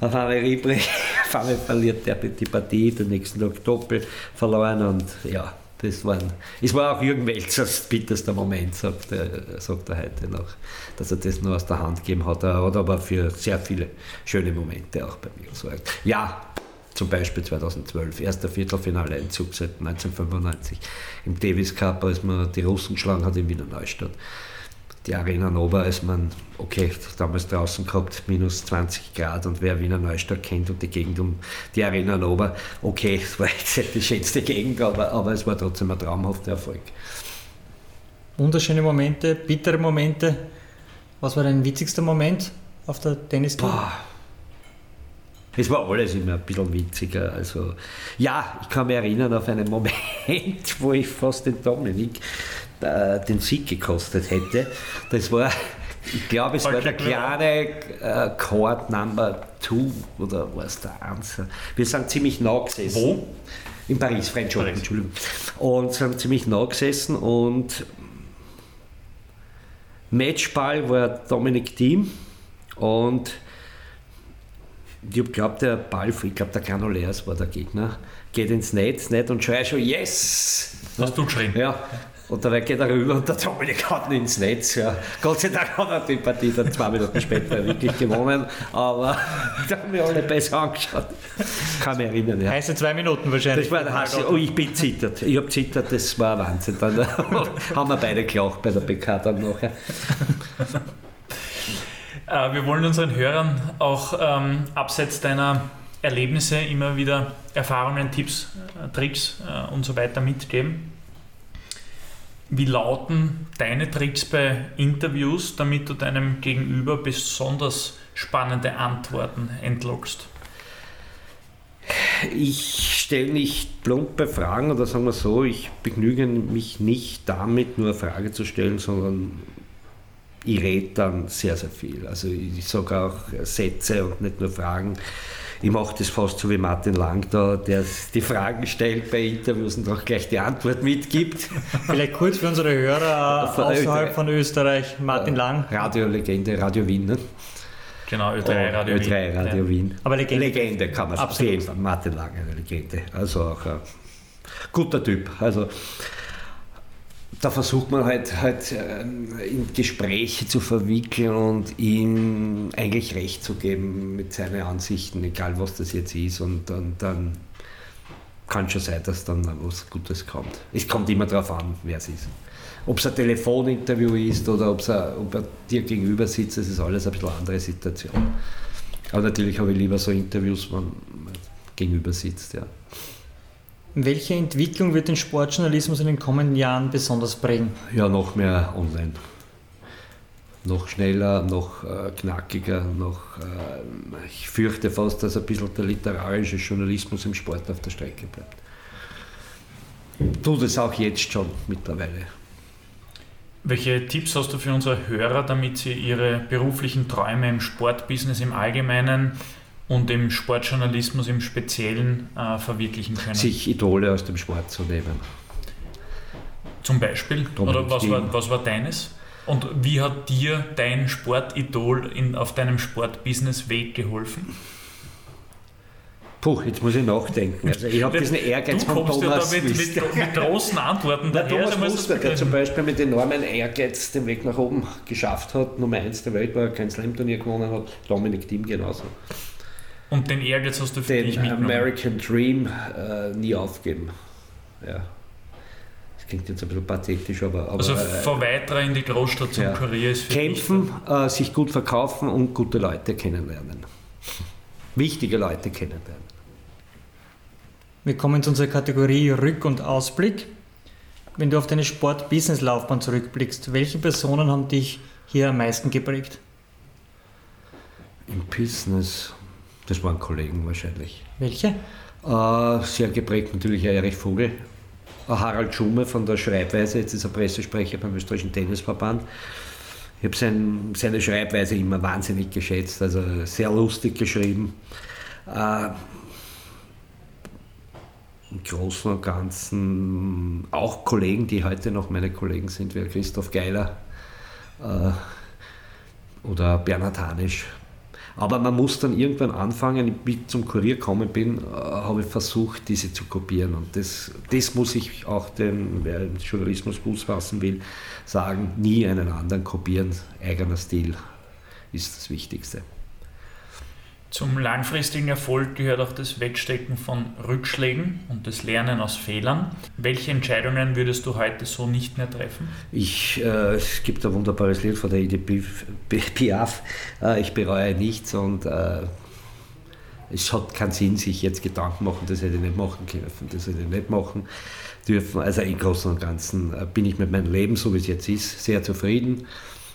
Speaker 3: Auf einmal Ribri, auf einmal verliert der die Partie, den nächsten Tag doppelt verloren und ja, das waren, es war auch Jürgen Welzers bitterster Moment, sagt er, sagt er heute noch, dass er das nur aus der Hand gegeben hat. Er hat aber für sehr viele schöne Momente auch bei mir gesorgt. Ja, zum Beispiel 2012, erster Viertelfinale-Einzug seit 1995 im Davis Cup, als man die Russen geschlagen hat in Wiener Neustadt die Arena Nova, als man, okay, damals draußen gehabt, minus 20 Grad und wer Wiener Neustadt kennt und die Gegend um die Arena Nova, okay, es war jetzt nicht die schönste Gegend, aber, aber es war trotzdem ein traumhafter Erfolg.
Speaker 4: Wunderschöne Momente, bittere Momente. Was war dein witzigster Moment auf der Tennistour?
Speaker 3: Es war alles immer ein bisschen witziger. Also, ja, ich kann mich erinnern auf einen [laughs] Moment, wo ich fast den Dominik äh, den Sieg gekostet hätte. Das war, ich glaube, es war der kleine äh, Chord Number 2 oder war es der Answer. Wir sind ziemlich nah gesessen.
Speaker 2: Wo?
Speaker 3: In Paris, French Open, Entschuldigung. Und sind ziemlich nah gesessen und Matchball war Dominic Thiem und Ich geglaubt, der Ball, ich glaube, der Canoleas war der Gegner, geht ins Netz nicht und schreit schon Yes!
Speaker 2: Hast du geschrien?
Speaker 3: Ja. Und dabei geht er rüber und der Dominik haut ihn ins Netz. Ja. Gott sei Dank hat er die Partie dann zwei Minuten später wirklich gewonnen, aber [laughs] da haben wir alle besser angeschaut. Kann mich erinnern. Ja.
Speaker 4: Heiße zwei Minuten wahrscheinlich.
Speaker 3: Das war Hass. Oh, ich bin zittert. Ich habe zittert, das war Wahnsinn. Dann [laughs] haben wir beide gelacht bei der PK dann nachher.
Speaker 2: Äh, wir wollen unseren Hörern auch ähm, abseits deiner Erlebnisse immer wieder Erfahrungen, Tipps, äh, Tricks äh, und so weiter mitgeben. Wie lauten deine Tricks bei Interviews, damit du deinem Gegenüber besonders spannende Antworten entlockst?
Speaker 3: Ich stelle nicht plumpe Fragen oder sagen wir so, ich begnüge mich nicht damit, nur eine Frage zu stellen, sondern ich rede dann sehr, sehr viel. Also ich sage auch Sätze und nicht nur Fragen. Ich mache das fast so wie Martin Lang da, der die Fragen stellt bei Interviews und auch gleich die Antwort mitgibt. [laughs]
Speaker 4: Vielleicht kurz für unsere Hörer außerhalb
Speaker 3: Ö3.
Speaker 4: von Österreich, Martin Lang.
Speaker 3: Radiolegende, Radio Wien. Ne?
Speaker 2: Genau, Ö3 Radio Wien.
Speaker 3: Ö3 Radio
Speaker 2: Ja.
Speaker 3: Wien.
Speaker 4: Aber Legende.
Speaker 3: Legende kann man jeden Fall. Martin Lang, eine Legende. Also auch ein guter Typ. Also da versucht man halt, halt ähm, in Gespräche zu verwickeln und ihm eigentlich recht zu geben mit seinen Ansichten, egal was das jetzt ist. Und dann, dann kann schon sein, dass dann was Gutes kommt. Es kommt immer darauf an, wer es ist. Ob es ein Telefoninterview ist oder ob's ein, ob er dir gegenüber sitzt, das ist alles ein bisschen andere Situation. Aber natürlich habe ich lieber so Interviews, wenn man gegenüber sitzt. Ja.
Speaker 4: Welche Entwicklung wird den Sportjournalismus in den kommenden Jahren besonders prägen?
Speaker 3: Ja, noch mehr online. Noch schneller, noch äh, knackiger, noch. Äh, ich fürchte fast, dass ein bisschen der literarische Journalismus im Sport auf der Strecke bleibt. Tut es auch jetzt schon mittlerweile.
Speaker 2: Welche Tipps hast du für unsere Hörer, damit sie ihre beruflichen Träume im Sportbusiness im Allgemeinen und im Sportjournalismus im Speziellen äh, verwirklichen können?
Speaker 3: Sich Idole aus dem Sport zu nehmen.
Speaker 2: Zum Beispiel?
Speaker 3: Dominik
Speaker 2: Oder was war, was war deines? Und wie hat dir dein Sportidol in, auf deinem Sportbusiness-Weg geholfen?
Speaker 3: Puh, jetzt muss ich nachdenken. Also ich habe diesen Ehrgeiz
Speaker 2: du
Speaker 3: von
Speaker 2: kommst
Speaker 3: Thomas
Speaker 2: ja da mit, mit, mit großen Antworten [laughs]
Speaker 3: Der
Speaker 2: daher.
Speaker 3: Thomas Muster, der zum Beispiel mit enormen Ehrgeiz den Weg nach oben geschafft hat, Nummer 1 der Welt, er kein Slam-Turnier gewonnen hat, Dominik Thiem genauso.
Speaker 2: Und den Ehrgeiz hast du für dich
Speaker 3: Den
Speaker 2: mitgenommen.
Speaker 3: American Dream äh, nie aufgeben. Ja. Das klingt jetzt ein bisschen pathetisch, aber, aber
Speaker 2: Also
Speaker 3: äh,
Speaker 2: von weiterer in die Großstadt zum
Speaker 3: ja.
Speaker 2: Kurier ist für
Speaker 3: kämpfen, äh, sich gut verkaufen und gute Leute kennenlernen. Wichtige Leute kennenlernen.
Speaker 4: Wir kommen zu unserer Kategorie Rück- und Ausblick. Wenn du auf deine Sport-Business-Laufbahn zurückblickst, welche Personen haben dich hier am meisten geprägt?
Speaker 3: Im Business, das waren Kollegen wahrscheinlich.
Speaker 4: Welche?
Speaker 3: Äh, sehr geprägt natürlich Erich Vogel. Äh, Harald Schumme von der Schreibweise, jetzt ist er Pressesprecher beim österreichischen Tennisverband. Ich habe sein, seine Schreibweise immer wahnsinnig geschätzt, also sehr lustig geschrieben. Äh, Im Großen und Ganzen auch Kollegen, die heute noch meine Kollegen sind, wie Christoph Geiler äh, oder Bernhard Hanisch. Aber man muss dann irgendwann anfangen, wie ich zum Kurier gekommen bin, äh, habe ich versucht, diese zu kopieren. Und das, das muss ich auch dem, wer im Journalismus Fuß fassen will, sagen, nie einen anderen kopieren. Eigener Stil ist das Wichtigste.
Speaker 2: Zum langfristigen Erfolg gehört auch das Wegstecken von Rückschlägen und das Lernen aus Fehlern. Welche Entscheidungen würdest du heute so nicht mehr treffen?
Speaker 3: Ich, äh, es gibt ein wunderbares Lied von der Piaf, Piaf äh, ich bereue nichts und äh, es hat keinen Sinn, sich jetzt Gedanken machen, das hätte ich nicht machen dürfen, das hätte ich nicht machen dürfen. Also im Großen und Ganzen äh, bin ich mit meinem Leben, so wie es jetzt ist, sehr zufrieden.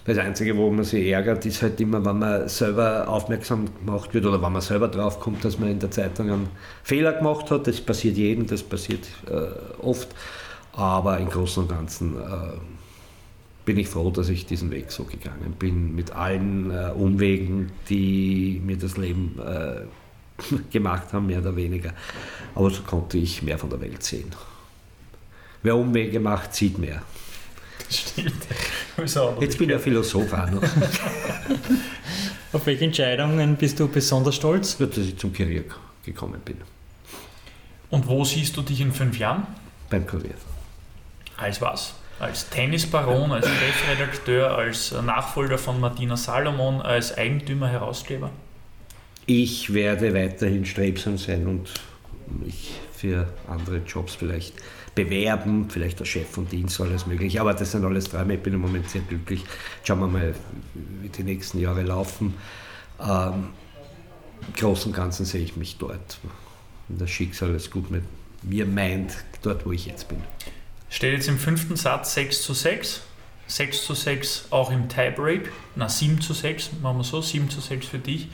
Speaker 3: Das Einzige, wo man sich ärgert, ist halt immer, wenn man selber aufmerksam gemacht wird oder wenn man selber drauf kommt, dass man in der Zeitung einen Fehler gemacht hat. Das passiert jedem, das passiert äh, oft. Aber im Großen und Ganzen äh, bin ich froh, dass ich diesen Weg so gegangen bin, mit allen äh, Umwegen, die mir das Leben äh, [laughs] gemacht haben, mehr oder weniger. Aber so konnte ich mehr von der Welt sehen. Wer Umwege macht, sieht mehr.
Speaker 2: Stimmt. Also,
Speaker 3: Jetzt bin ich ein Philosoph auch noch. [laughs]
Speaker 4: Auf welche Entscheidungen bist du besonders stolz?
Speaker 3: Dass ich zum Kurier gekommen bin.
Speaker 2: Und wo siehst du dich in fünf Jahren?
Speaker 3: Beim Kurier.
Speaker 2: Als was? Als Tennisbaron, als Chefredakteur, als Nachfolger von Martina Salomon, als Eigentümer, Herausgeber?
Speaker 3: Ich werde weiterhin strebsam sein und mich für andere Jobs vielleicht bewerben, vielleicht als Chef von Dienst, alles möglich. Aber das sind alles Träume. Ich bin im Moment sehr glücklich. Schauen wir mal, wie die nächsten Jahre laufen. Ähm, Im Großen und Ganzen sehe ich mich dort. Wenn das Schicksal es gut mit mir meint, dort wo ich jetzt bin.
Speaker 2: Steht jetzt im fünften Satz 6 zu 6. 6 zu 6 auch im Tiebreak. Na, 7 zu 6, machen wir so, 7 zu 6 für dich.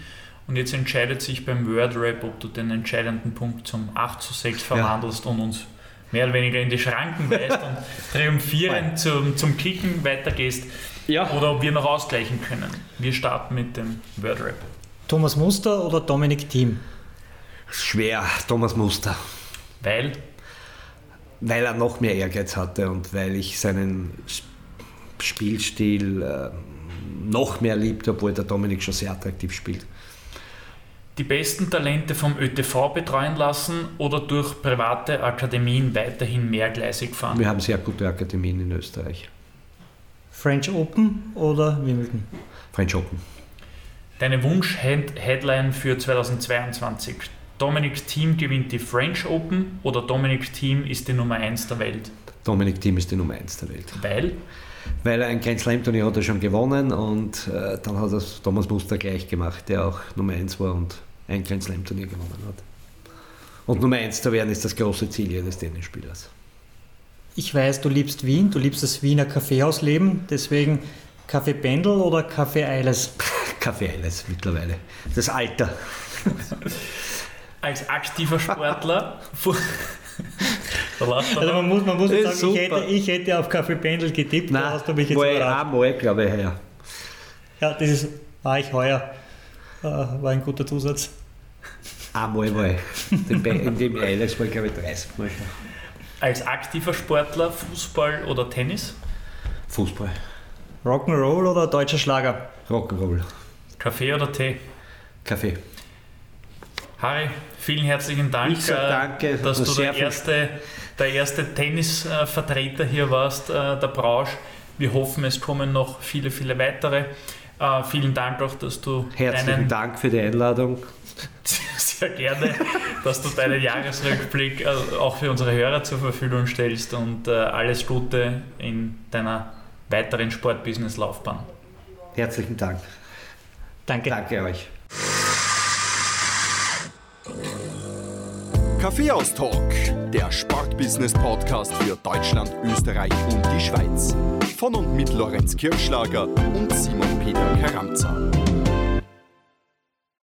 Speaker 2: Und jetzt entscheidet sich beim Word Rap, ob du den entscheidenden Punkt zum 8 zu 6 verwandelst ja. und uns mehr oder weniger in die Schranken weist und [laughs] triumphierend zum, zum Kicken weitergehst. Ja. Oder ob wir noch ausgleichen können. Wir starten mit dem Word Rap.
Speaker 4: Thomas Muster oder Dominik Thiem?
Speaker 3: Schwer, Thomas Muster.
Speaker 2: Weil?
Speaker 3: Weil er noch mehr Ehrgeiz hatte und weil ich seinen Spielstil äh, noch mehr liebte, obwohl der Dominik schon sehr attraktiv spielt
Speaker 2: die besten Talente vom ÖTV betreuen lassen oder durch private Akademien weiterhin mehrgleisig fahren?
Speaker 3: Wir haben sehr gute Akademien in Österreich.
Speaker 4: French Open oder Wimbledon?
Speaker 3: French Open.
Speaker 2: Deine Wunsch-Headline für 2022? Dominik Team gewinnt die French Open oder Dominik Team ist die Nummer 1 der Welt?
Speaker 3: Dominik Team ist die Nummer 1 der Welt.
Speaker 2: Weil?
Speaker 3: Weil ein Grand Slam Turnier hat er schon gewonnen und äh, dann hat das Thomas Muster gleich gemacht, der auch Nummer 1 war und ein Grand Slam Turnier gewonnen hat. Und Nummer 1 zu werden ist das große Ziel jedes Tennisspielers.
Speaker 4: Ich weiß, du liebst Wien, du liebst das Wiener Kaffeehausleben, deswegen Kaffee Pendel oder Kaffee Eiles? [laughs]
Speaker 3: Kaffee Eiles mittlerweile. Das Alter.
Speaker 2: Als aktiver Sportler [laughs]
Speaker 4: also man muss, man muss sagen, ich hätte, ich hätte, auf Kaffee Pendel getippt,
Speaker 3: Nein, da hast du mich jetzt war ich einmal, glaube ich, heuer.
Speaker 4: Ja, das ist, war ich heuer. Äh, war ein guter Zusatz.
Speaker 3: Einmal war ich. In dem Eiles war ich, glaube ich, 30 Mal schon.
Speaker 2: Als aktiver Sportler Fußball oder Tennis?
Speaker 3: Fußball.
Speaker 4: Rock'n'Roll oder deutscher Schlager?
Speaker 3: Rock'n'Roll.
Speaker 2: Kaffee oder Tee?
Speaker 3: Kaffee.
Speaker 2: Harry, vielen herzlichen Dank,
Speaker 3: ich sag danke,
Speaker 2: dass du der erste, der erste Tennisvertreter hier warst, äh, der Branche. Wir hoffen, es kommen noch viele, viele weitere. Äh, vielen Dank auch, dass du.
Speaker 3: Herzlichen Dank für die Einladung. [laughs]
Speaker 2: Sehr gerne, dass du deinen Jahresrückblick äh, auch für unsere Hörer zur Verfügung stellst und alles Gute in deiner weiteren Sportbusiness-Laufbahn.
Speaker 3: Herzlichen Dank.
Speaker 4: Danke.
Speaker 3: Danke euch.
Speaker 1: Kaffeehaus-Talk, der Sportbusiness-Podcast für Deutschland, Österreich und die Schweiz. Von und mit Lorenz Kirschlager und Simon Peter Karamza.